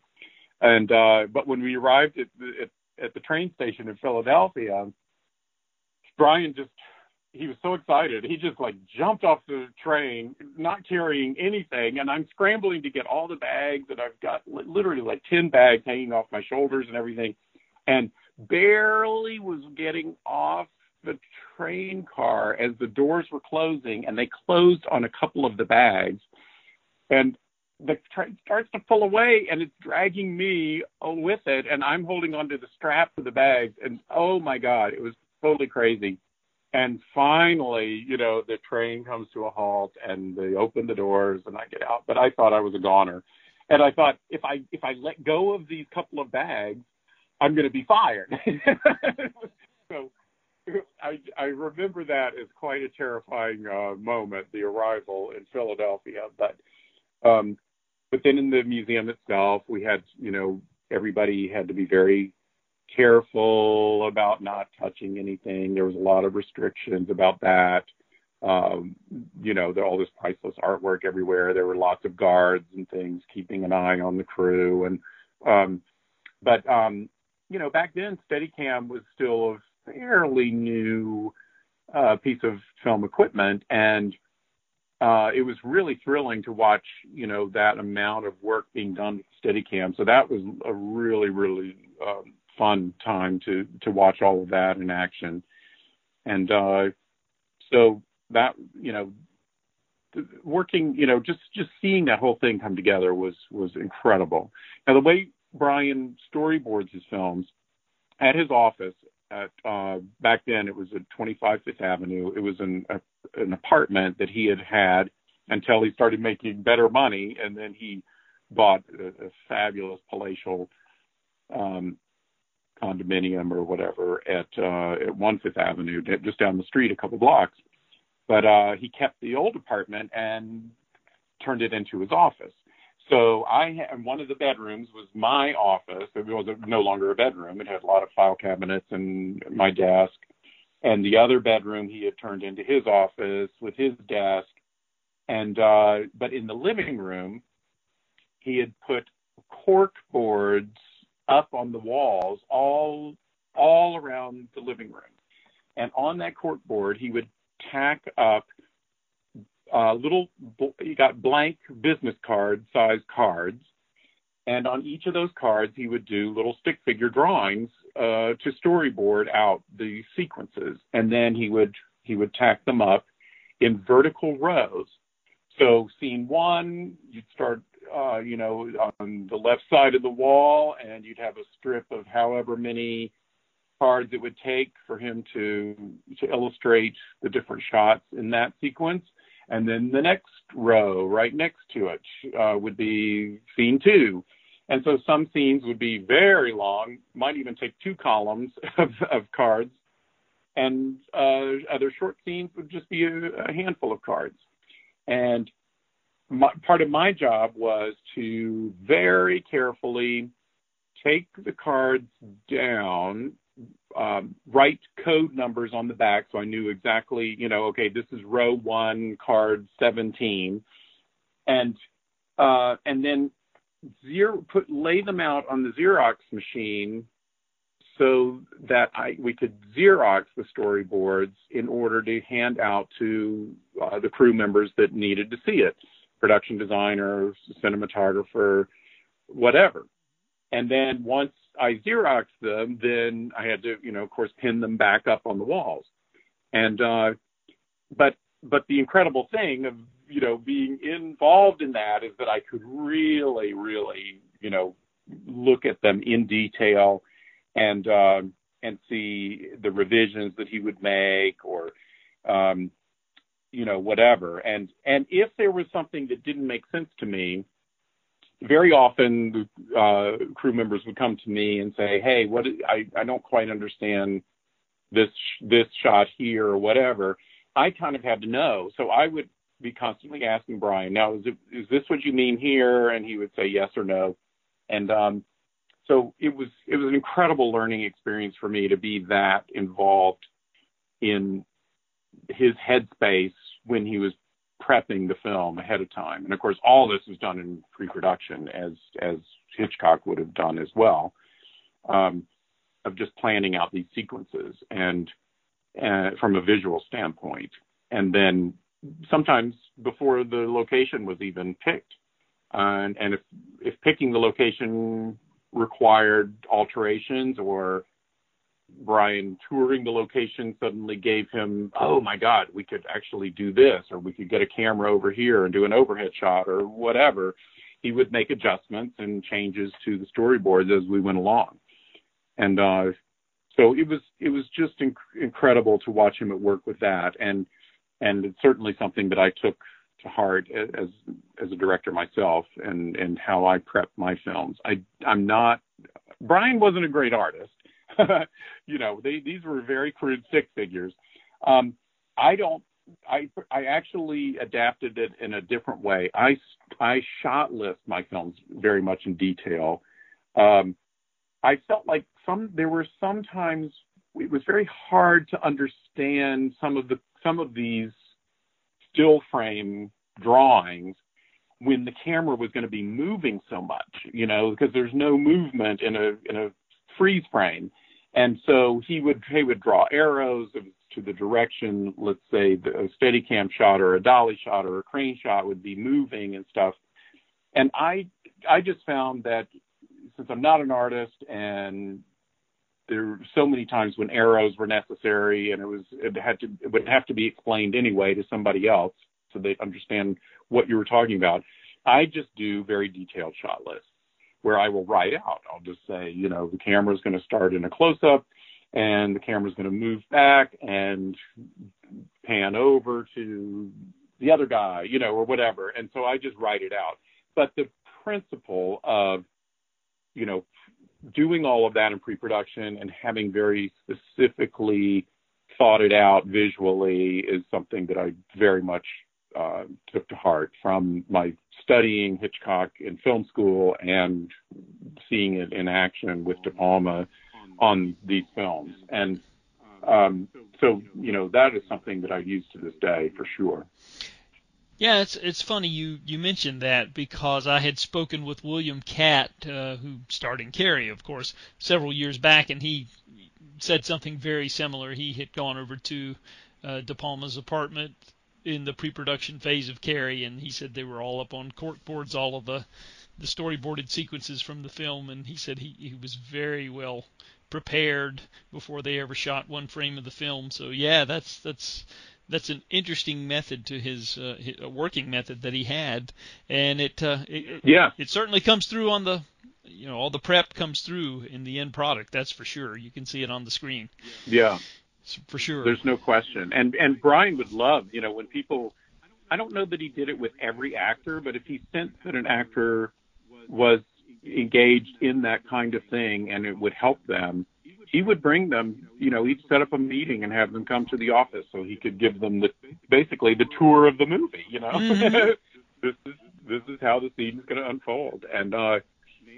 And uh, but when we arrived at at, at the train station in Philadelphia, Brian just he was so excited. He just like jumped off the train, not carrying anything, and I'm scrambling to get all the bags that I've got literally like 10 bags hanging off my shoulders and everything. And barely was getting off the train car as the doors were closing and they closed on a couple of the bags. And the train starts to pull away and it's dragging me with it and I'm holding onto the strap of the bags. And oh my god it was totally crazy. And finally you know the train comes to a halt and they open the doors and I get out. But I thought I was a goner. And I thought if I if I let go of these couple of bags I'm going to be fired. <laughs> So <laughs> I, I remember that as quite a terrifying uh, moment, the arrival in Philadelphia. But um, but then in the museum itself, we had you know everybody had to be very careful about not touching anything. There was a lot of restrictions about that. Um, you know, all this priceless artwork everywhere. There were lots of guards and things keeping an eye on the crew. And um, but um, you know, back then Steadicam was still fairly new uh, piece of film equipment, and uh, it was really thrilling to watch, you know, that amount of work being done with Steadicam. So that was a really, really um, fun time to to watch all of that in action. And uh, so that, you know, working, you know, just just seeing that whole thing come together was was incredible. Now the way Brian storyboards his films at his office at uh, back then it was at 25 Fifth Avenue. It was an a, an apartment that he had had until he started making better money, and then he bought a, a fabulous palatial um, condominium or whatever at uh, at One Fifth Avenue, just down the street, a couple blocks. But uh, he kept the old apartment and turned it into his office. So I had one of the bedrooms was my office. It was no longer a bedroom. It had a lot of file cabinets and my desk. And the other bedroom he had turned into his office with his desk. And uh, but in the living room, he had put cork boards up on the walls all all around the living room. And on that cork board, he would tack up uh, little, he got blank business card size cards. And on each of those cards, he would do little stick figure drawings uh, to storyboard out the sequences, and then he would he would tack them up in vertical rows. So scene one, you'd start, uh, you know, on the left side of the wall, and you'd have a strip of however many cards it would take for him to to illustrate the different shots in that sequence. And then the next row right next to it uh, would be scene two. And so some scenes would be very long, might even take two columns <laughs> of, of cards. And uh, other short scenes would just be a, a handful of cards. And my, part of my job was to very carefully take the cards down um, write code numbers on the back so I knew exactly, you know, okay, this is row one, card 17, and uh, and then zero put lay them out on the Xerox machine so that I we could Xerox the storyboards in order to hand out to uh, the crew members that needed to see it, production designer, cinematographer, whatever. And then once I Xeroxed them, then I had to, you know, of course, pin them back up on the walls. And uh, but but the incredible thing of you know being involved in that is that I could really, really, you know, look at them in detail and uh, and see the revisions that he would make or um, you know whatever. And and if there was something that didn't make sense to me, very often uh, crew members would come to me and say, "Hey, what I I don't quite understand this this shot here or whatever." I kind of had to know, so I would be constantly asking Brian, "Now, is it is this what you mean here?" And he would say yes or no, and um, so it was it was an incredible learning experience for me to be that involved in his headspace when he was prepping the film ahead of time. And of course, all this was done in pre-production, as as Hitchcock would have done as well, um, of just planning out these sequences and uh, from a visual standpoint, and then sometimes before the location was even picked. Uh, and, and if if picking the location required alterations or Brian touring the location suddenly gave him, oh my God, we could actually do this, or we could get a camera over here and do an overhead shot, or whatever. he would make adjustments and changes to the storyboards as we went along. And uh, so it was it was just inc- incredible to watch him at work with that, and and it's certainly something that I took to heart as as a director myself, and and how I prep my films. I I'm not Brian wasn't a great artist. <laughs> you know, they, these were very crude stick figures. Um, I don't. I I actually adapted it in a different way. I I shot list my films very much in detail. Um, I felt like some there were sometimes it was very hard to understand some of the some of these still frame drawings when the camera was going to be moving so much, you know, because there's no movement in a in a freeze frame. And so he would he would draw arrows to the direction, let's say the, a steady cam shot or a dolly shot or a crane shot would be moving and stuff. And I I just found that since I'm not an artist and there were so many times when arrows were necessary and it was it had to it would have to be explained anyway to somebody else so they understand what you were talking about. I just do very detailed shot lists where I will write out. I'll just say, you know, the camera is going to start in a close up and the camera is going to move back and pan over to the other guy, you know, or whatever. And so I just write it out. But the principle of, you know, doing all of that in pre-production and having very specifically thought it out visually is something that I very much uh, took to heart from my studying Hitchcock in film school and seeing it in action with De Palma on these films. And um, so, you know, that is something that I use to this day for sure. Yeah, it's it's funny you you mentioned that because I had spoken with William Katt, uh, who starred in Carrie, of course, several years back, and he said something very similar. He had gone over to uh, De Palma's apartment in the pre-production phase of Carrie, and he said they were all up on cork boards, all of the the storyboarded sequences from the film, and he said he, he was very well prepared before they ever shot one frame of the film. So yeah, that's that's that's an interesting method to his, uh, his working method that he had, and it, uh, it yeah it certainly comes through on the you know all the prep comes through in the end product. That's for sure. You can see it on the screen. Yeah for sure. There's no question. And and Brian would love, you know, when people I don't know that he did it with every actor, but if he sensed that an actor was engaged in that kind of thing and it would help them, he would bring them, you know, he'd set up a meeting and have them come to the office so he could give them the basically the tour of the movie, you know. Mm-hmm. <laughs> this is this is how the scene is going to unfold. And uh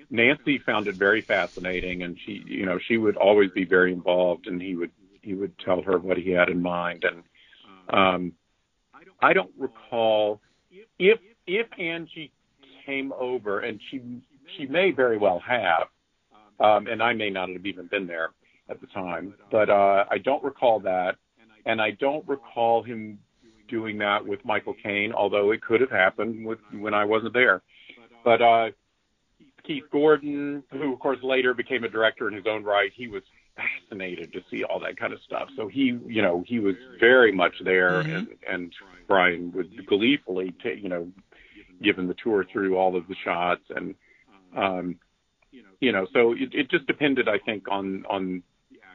Nancy found it very fascinating and she, you know, she would always be very involved and he would he would tell her what he had in mind. And um, I don't recall if if Angie came over, and she she may very well have, um, and I may not have even been there at the time, but uh, I don't recall that, and I don't recall him doing that with Michael Caine, although it could have happened with when I wasn't there. But uh, Keith Gordon, who of course later became a director in his own right, he was fascinated to see all that kind of stuff. So he, you know, he was very much there, mm-hmm. and and Brian would gleefully, take, you know, give him the tour through all of the shots, and um, you know, so it, it just depended, I think, on on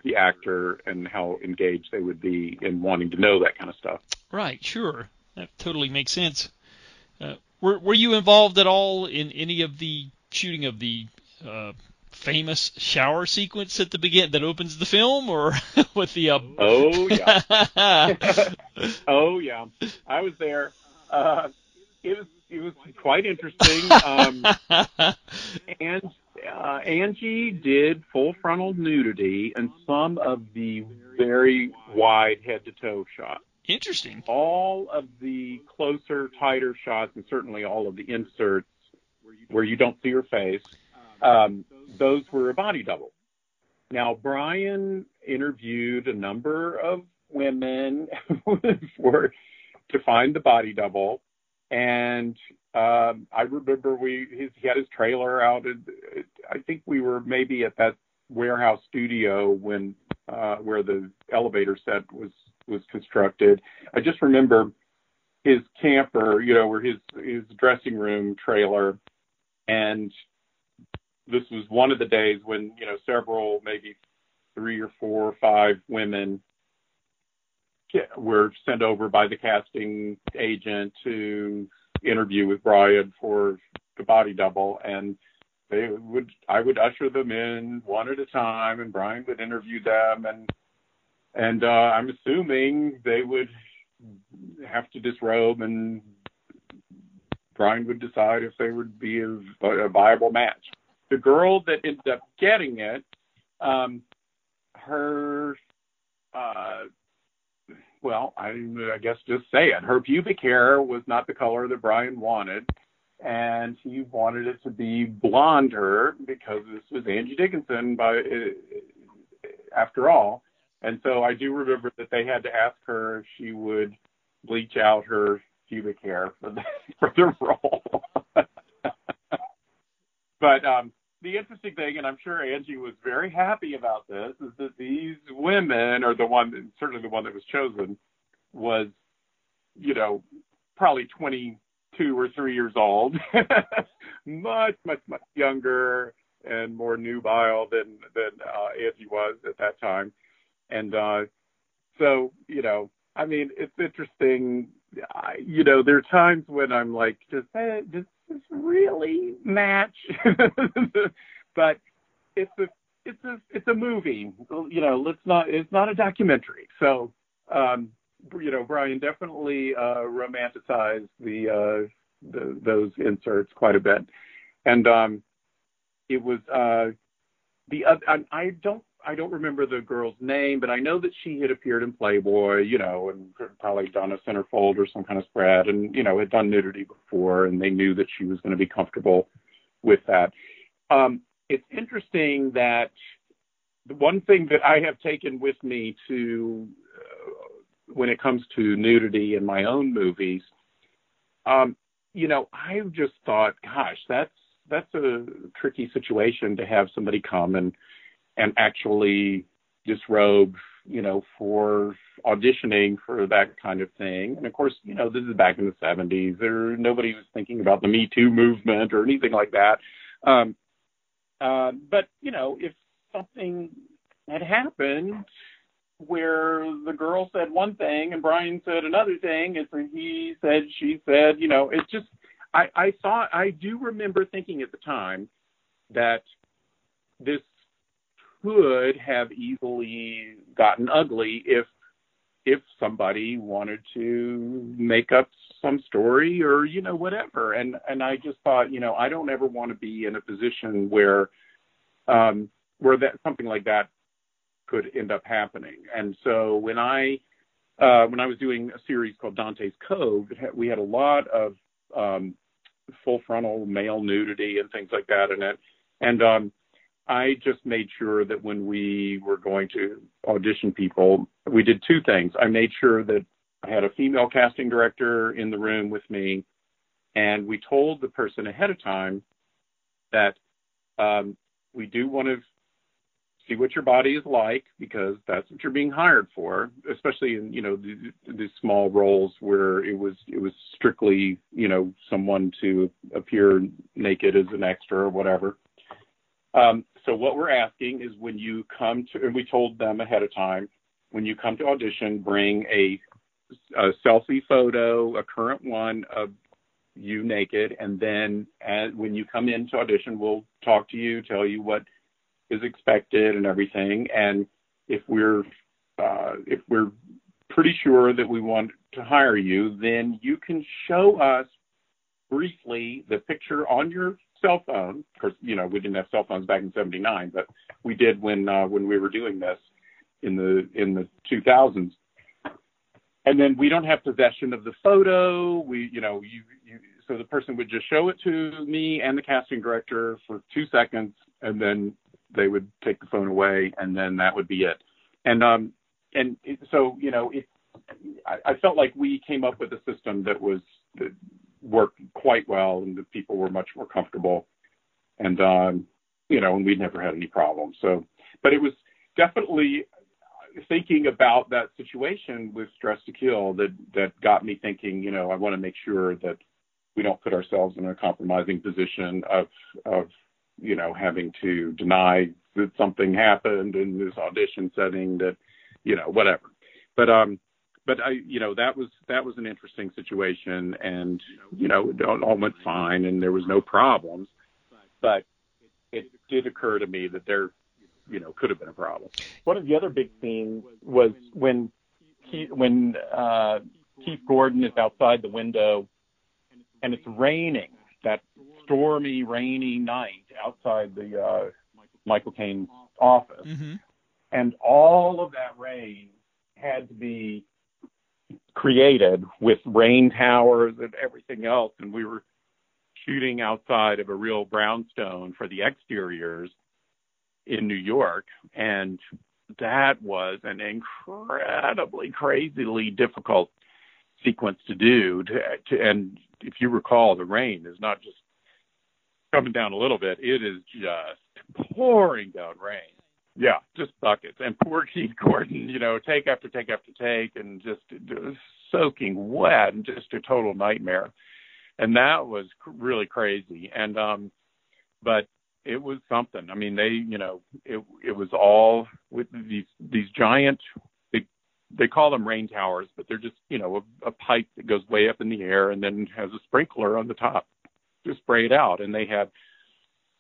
the actor and how engaged they would be in wanting to know that kind of stuff. Right, sure, that totally makes sense. Uh, were were you involved at all in any of the shooting of the uh, famous shower sequence at the begin that opens the film, or <laughs> with the uh... oh yeah, <laughs> oh yeah, I was there. Uh, it was it was quite interesting. Um, and uh, Angie did full frontal nudity and some of the very wide head to toe shots. Interesting. All of the closer, tighter shots, and certainly all of the inserts where you don't see her face um, those were a body double. Now, Brian interviewed a number of women <laughs> for to find the body double, and um, I remember we his, he had his trailer out. At, I think we were maybe at that warehouse studio when uh, where the elevator set was was constructed. I just remember his camper, you know, where his his dressing room trailer and this was one of the days when you know several, maybe three or four or five women were sent over by the casting agent to interview with Brian for the body double, and they would I would usher them in one at a time, and Brian would interview them, and and uh, I'm assuming they would have to disrobe, and Brian would decide if they would be a, a viable match. The girl that ended up getting it, um, her, uh, well, I, I guess just say it. Her pubic hair was not the color that Brian wanted and he wanted it to be blonder because this was Angie Dickinson by after all. And so I do remember that they had to ask her if she would bleach out her pubic hair for the <laughs> for the role. But um the interesting thing, and I'm sure Angie was very happy about this, is that these women, or the one, certainly the one that was chosen, was, you know, probably 22 or three years old, <laughs> much, much, much younger and more nubile than than uh, Angie was at that time. And uh, so, you know, I mean, it's interesting. I, you know, there are times when I'm like, just that does this really match? <laughs> but it's a it's a it's a movie. You know, let's not. It's not a documentary. So um, you know, Brian definitely uh, romanticized the, uh, the those inserts quite a bit, and um, it was uh, the I, I don't I don't remember the girl's name, but I know that she had appeared in Playboy, you know, and probably done a centerfold or some kind of spread, and you know had done nudity before, and they knew that she was going to be comfortable with that. Um, it's interesting that the one thing that I have taken with me to when it comes to nudity in my own movies, um, you know, I've just thought, gosh, that's that's a tricky situation to have somebody come and and actually disrobe, you know, for auditioning for that kind of thing. And of course, you know, this is back in the 70s. There nobody was thinking about the Me Too movement or anything like that. Um, uh, but you know, if something had happened where the girl said one thing and Brian said another thing. It's a he said, she said, you know, it's just, I, I thought, I do remember thinking at the time that this could have easily gotten ugly if, if somebody wanted to make up some story or, you know, whatever. And, and I just thought, you know, I don't ever want to be in a position where, um, where that something like that could end up happening. And so when I uh, when I was doing a series called Dante's Cove, we had a lot of um, full frontal male nudity and things like that in it. And um, I just made sure that when we were going to audition people, we did two things. I made sure that I had a female casting director in the room with me, and we told the person ahead of time that um, we do want to see what your body is like because that's what you're being hired for especially in you know these, these small roles where it was it was strictly you know someone to appear naked as an extra or whatever um, so what we're asking is when you come to and we told them ahead of time when you come to audition bring a, a selfie photo a current one of you naked and then as, when you come in to audition we'll talk to you tell you what is expected and everything. And if we're uh, if we're pretty sure that we want to hire you, then you can show us briefly the picture on your cell phone. Of course, you know we didn't have cell phones back in '79, but we did when uh, when we were doing this in the in the 2000s. And then we don't have possession of the photo. We, you know, you, you so the person would just show it to me and the casting director for two seconds, and then they would take the phone away, and then that would be it. And um, and it, so you know, it, I, I felt like we came up with a system that was that worked quite well, and the people were much more comfortable, and um, you know, and we never had any problems. So, but it was definitely thinking about that situation with Dressed to Kill that that got me thinking. You know, I want to make sure that we don't put ourselves in a compromising position of of you know having to deny that something happened in this audition setting that you know whatever but um but I, you know, that was that was an interesting situation, and you know, it all, all went fine, and there was no problems. But it did occur to me that there, you know, could have been a problem. One of the other big scenes was when he, when uh, Keith Gordon is outside the window, and it's raining. That stormy, rainy night outside the uh, Michael Caine's office, Mm-hmm. and all of that rain had to be created with rain towers and everything else. And we were shooting outside of a real brownstone for the exteriors in New York. And that was an incredibly crazily difficult sequence to do. To, to and if you recall the rain is not just coming down a little bit. It is just pouring down rain yeah, just buckets. And poor <laughs> Keith Gordon, you know, take after take after take, and just, soaking wet, and just a total nightmare. And that was really crazy. And um, but it was something. I mean, they, you know, it it was all with these these giant. They they call them rain towers, but they're just you know a, a pipe that goes way up in the air and then has a sprinkler on the top to spray it out. And they had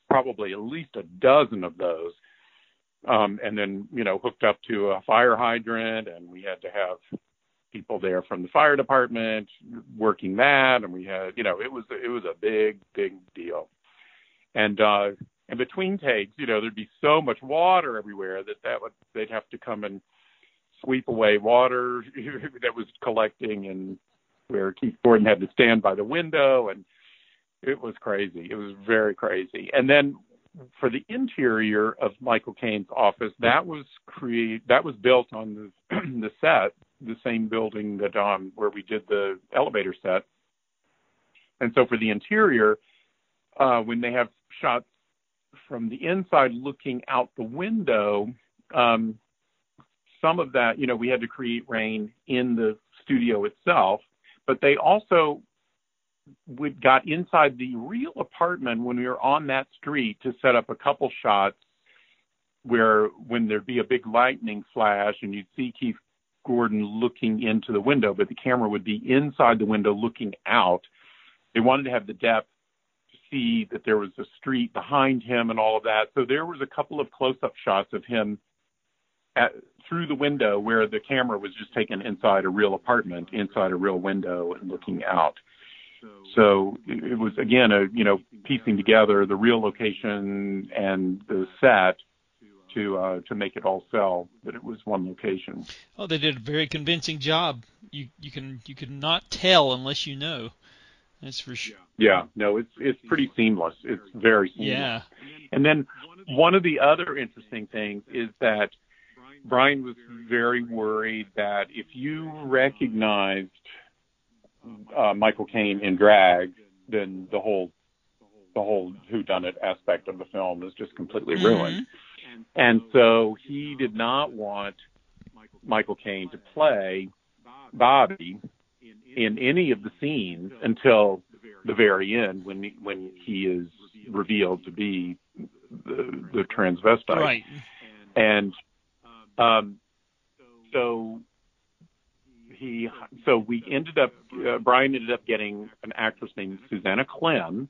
probably at least a dozen of those um, and then you know hooked up to a fire hydrant, and we had to have people there from the fire department working that, and we had you know it was it was a big big deal, and uh, and between takes, you know there'd be so much water everywhere that that would they'd have to come and sweep away water <laughs> that was collecting, and where Keith Gordon had to stand by the window, and it was crazy. It was very crazy, and then for the interior of Michael Caine's office, that was create that was built on the <clears throat> the set, the same building that um where we did the elevator set. And so for the interior, uh, when they have shots from the inside looking out the window, um, some of that, you know, we had to create rain in the studio itself, but they also we got inside the real apartment when we were on that street to set up a couple shots where when there'd be a big lightning flash and you'd see Keith Gordon looking into the window, but the camera would be inside the window looking out. They wanted to have the depth to see that there was a street behind him and all of that. So there was a couple of close-up shots of him at, through the window where the camera was just taken inside a real apartment, inside a real window and looking out. So it was again a you know piecing together the real location and the set to uh, to make it all sell that it was one location. Oh, they did a very convincing job. You you can you can not tell unless you know. That's for sure. Yeah, no, it's it's pretty seamless. It's very seamless. Yeah. And then one of the other interesting things is that Brian was very worried that if you recognized uh, Michael Caine in drag, then the whole the whole whodunit aspect of the film is just completely ruined. Mm-hmm. And so he did not want Michael Caine to play Bobby in any of the scenes until the very end when he, when he is revealed to be the, the transvestite. Right. And um, so he so we ended up uh, Brian ended up getting an actress named Susanna Clemm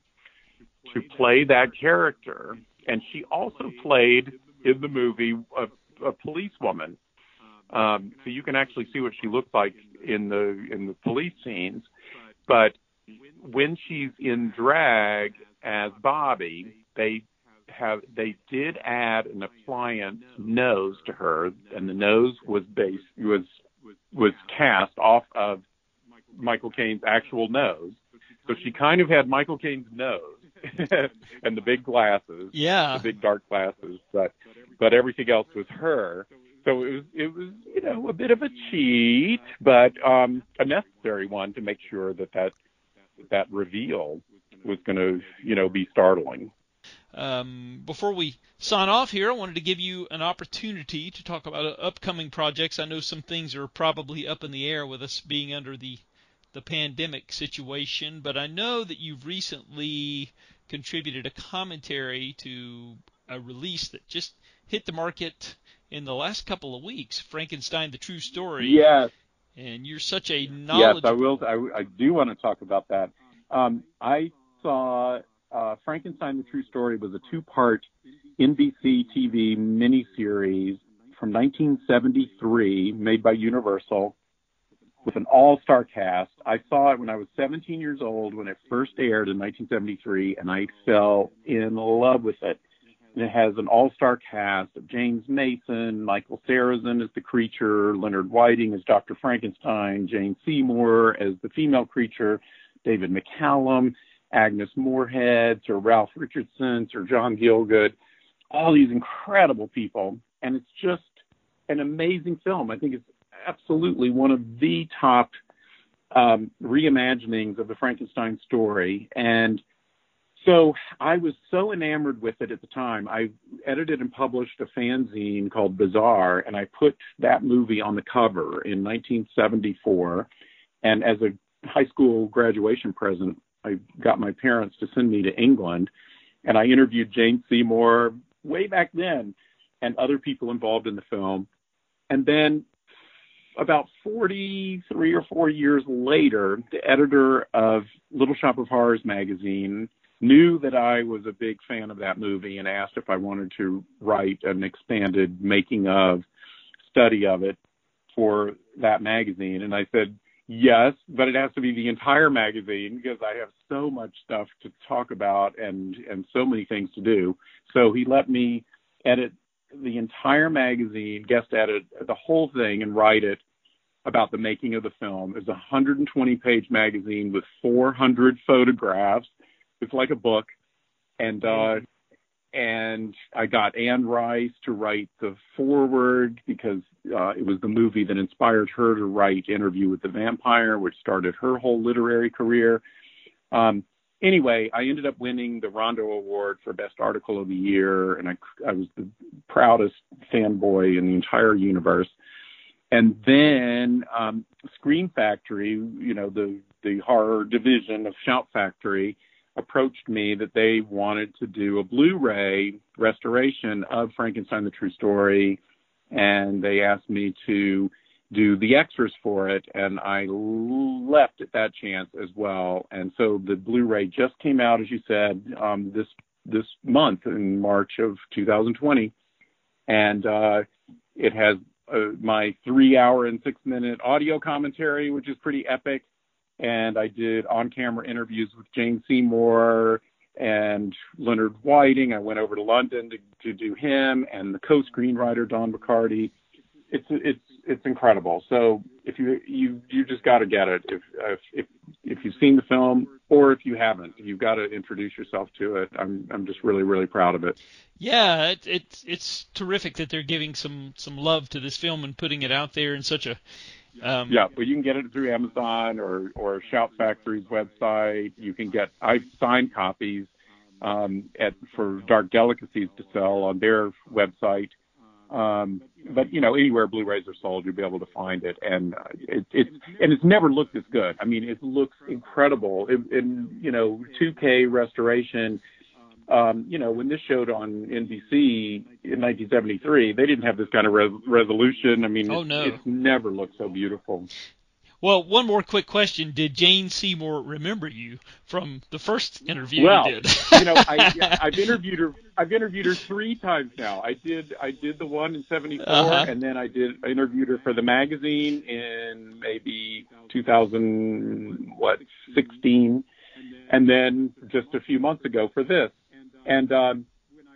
to play that character, and she also played in the movie a, a policewoman. Um, so you can actually see what she looked like in the in the police scenes, but when she's in drag as Bobby, they have they did add an appliance nose to her, and the nose was based was was cast off of Michael Caine's actual nose. So she kind of had Michael Caine's nose <laughs> and the big glasses, Yeah. the big dark glasses, but but everything else was her. So it was it was you know a bit of a cheat, but um, a necessary one to make sure that that that reveal was going to you know be startling. Um, before we sign off here, I wanted to give you an opportunity to talk about uh, upcoming projects. I know some things are probably up in the air with us being under the the pandemic situation, but I know that you've recently contributed a commentary to a release that just hit the market in the last couple of weeks, Frankenstein: The True Story. Yes. And you're such a knowledgeable. Yes, I will. I, I do want to talk about that. Um, I saw uh, Frankenstein: The True Story was a two-part NBC TV miniseries from 1973, made by Universal, with an all-star cast. I saw it when I was 17 years old when it first aired in 1973, and I fell in love with it. And it has an all-star cast of James Mason, Michael Sarrazin as the creature, Leonard Whiting as Dr. Frankenstein, Jane Seymour as the female creature, David McCallum, Agnes Moorehead, Sir Ralph Richardson, Sir John Gielgud, all these incredible people. And it's just an amazing film. I think it's absolutely one of the top um, reimaginings of the Frankenstein story. And so I was so enamored with it at the time. I edited and published a fanzine called Bizarre, and I put that movie on the cover in 1974. And as a high school graduation present, I got my parents to send me to England, and I interviewed Jane Seymour way back then and other people involved in the film. And then about 43 or 4 years later, the editor of Little Shoppe of Horrors magazine knew that I was a big fan of that movie and asked if I wanted to write an expanded making of study of it for that magazine. And I said, yes, but it has to be the entire magazine because I have so much stuff to talk about and, and so many things to do. So he let me edit the entire magazine, guest edit the whole thing, and write it about the making of the film. It's a 120 page magazine with 400 photographs. It's like a book. And, uh, and I got Anne Rice to write the foreword because uh, it was the movie that inspired her to write Interview with the Vampire, which started her whole literary career. Um, anyway, I ended up winning the Rondo Award for Best Article of the Year, and I, I was the proudest fanboy in the entire universe. And then um, Scream Factory, you know, the the horror division of Shout Factory, approached me that they wanted to do a Blu-ray restoration of Frankenstein: The True Story, and they asked me to do the extras for it, and I left at that chance as well. And so the Blu-ray just came out, as you said, um, this this month in March of 2020, and uh, it has uh, my three-hour and six-minute audio commentary, which is pretty epic. And I did on-camera interviews with Jane Seymour and Leonard Whiting. I went over to London to, to do him and the co-screenwriter Don Bachardy. It's it's it's incredible. So if you you you just got to get it. If if if you've seen the film or if you haven't, you've got to introduce yourself to it. I'm I'm just really really proud of it. Yeah, it, it's it's terrific that they're giving some some love to this film and putting it out there in such a um, yeah, but you can get it through Amazon or or Shout Factory's website. You can get I've signed copies um, at for Dark Delicacies to sell on their website. Um, but you know, anywhere Blu-rays are sold, you'll be able to find it, and uh, it, it's and it's never looked this good. I mean, it looks incredible in, in you know 2K restoration. Um, you know, when this showed on NBC in 1973, they didn't have this kind of res- resolution. I mean, oh, no. it's never looked so beautiful. Well, one more quick question: Did Jane Seymour remember you from the first interview well, you did? you know, I, <laughs> I've interviewed her. I've interviewed her three times now. I did. I did the one in '74, Uh-huh. and then I did. I interviewed her for the magazine in maybe 2000, what, 16, and then just a few months ago for this. And um,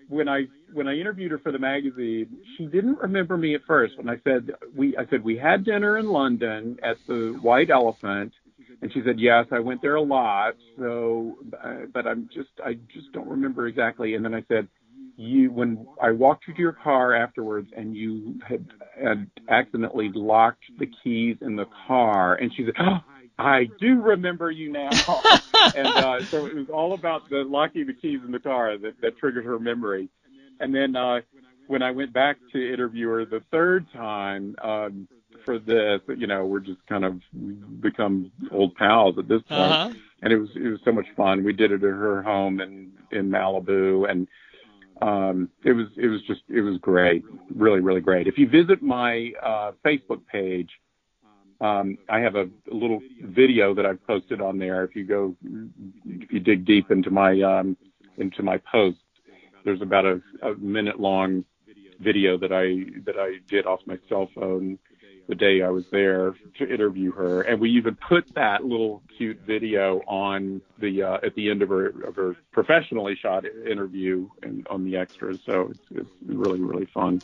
when I when I interviewed her for the magazine, she didn't remember me at first. When I said we, I said we had dinner in London at the White Elephant, and she said yes, I went there a lot. So, uh, but I'm just I just don't remember exactly. And then I said you when I walked you to your car afterwards, and you had, had accidentally locked the keys in the car, and she said. Oh, I do remember you now. <laughs> and uh, so it was all about the locking the keys in the car that, that triggered her memory. And then uh, when I went back to interview her the third time, um, for this. You know, we're just kind of become old pals at this point. Uh-huh. And it was it was so much fun. We did it at her home in in Malibu, and um, it was it was just it was great, really really great. If you visit my uh, Facebook page, um, I have a, little video that I've posted on there. If you go, if you dig deep into my um, into my post, there's about a, a minute long video that I that I did off my cell phone the day I was there to interview her, and we even put that little cute video on the uh, at the end of her of her professionally shot interview and on the extras. So it's it's really really fun.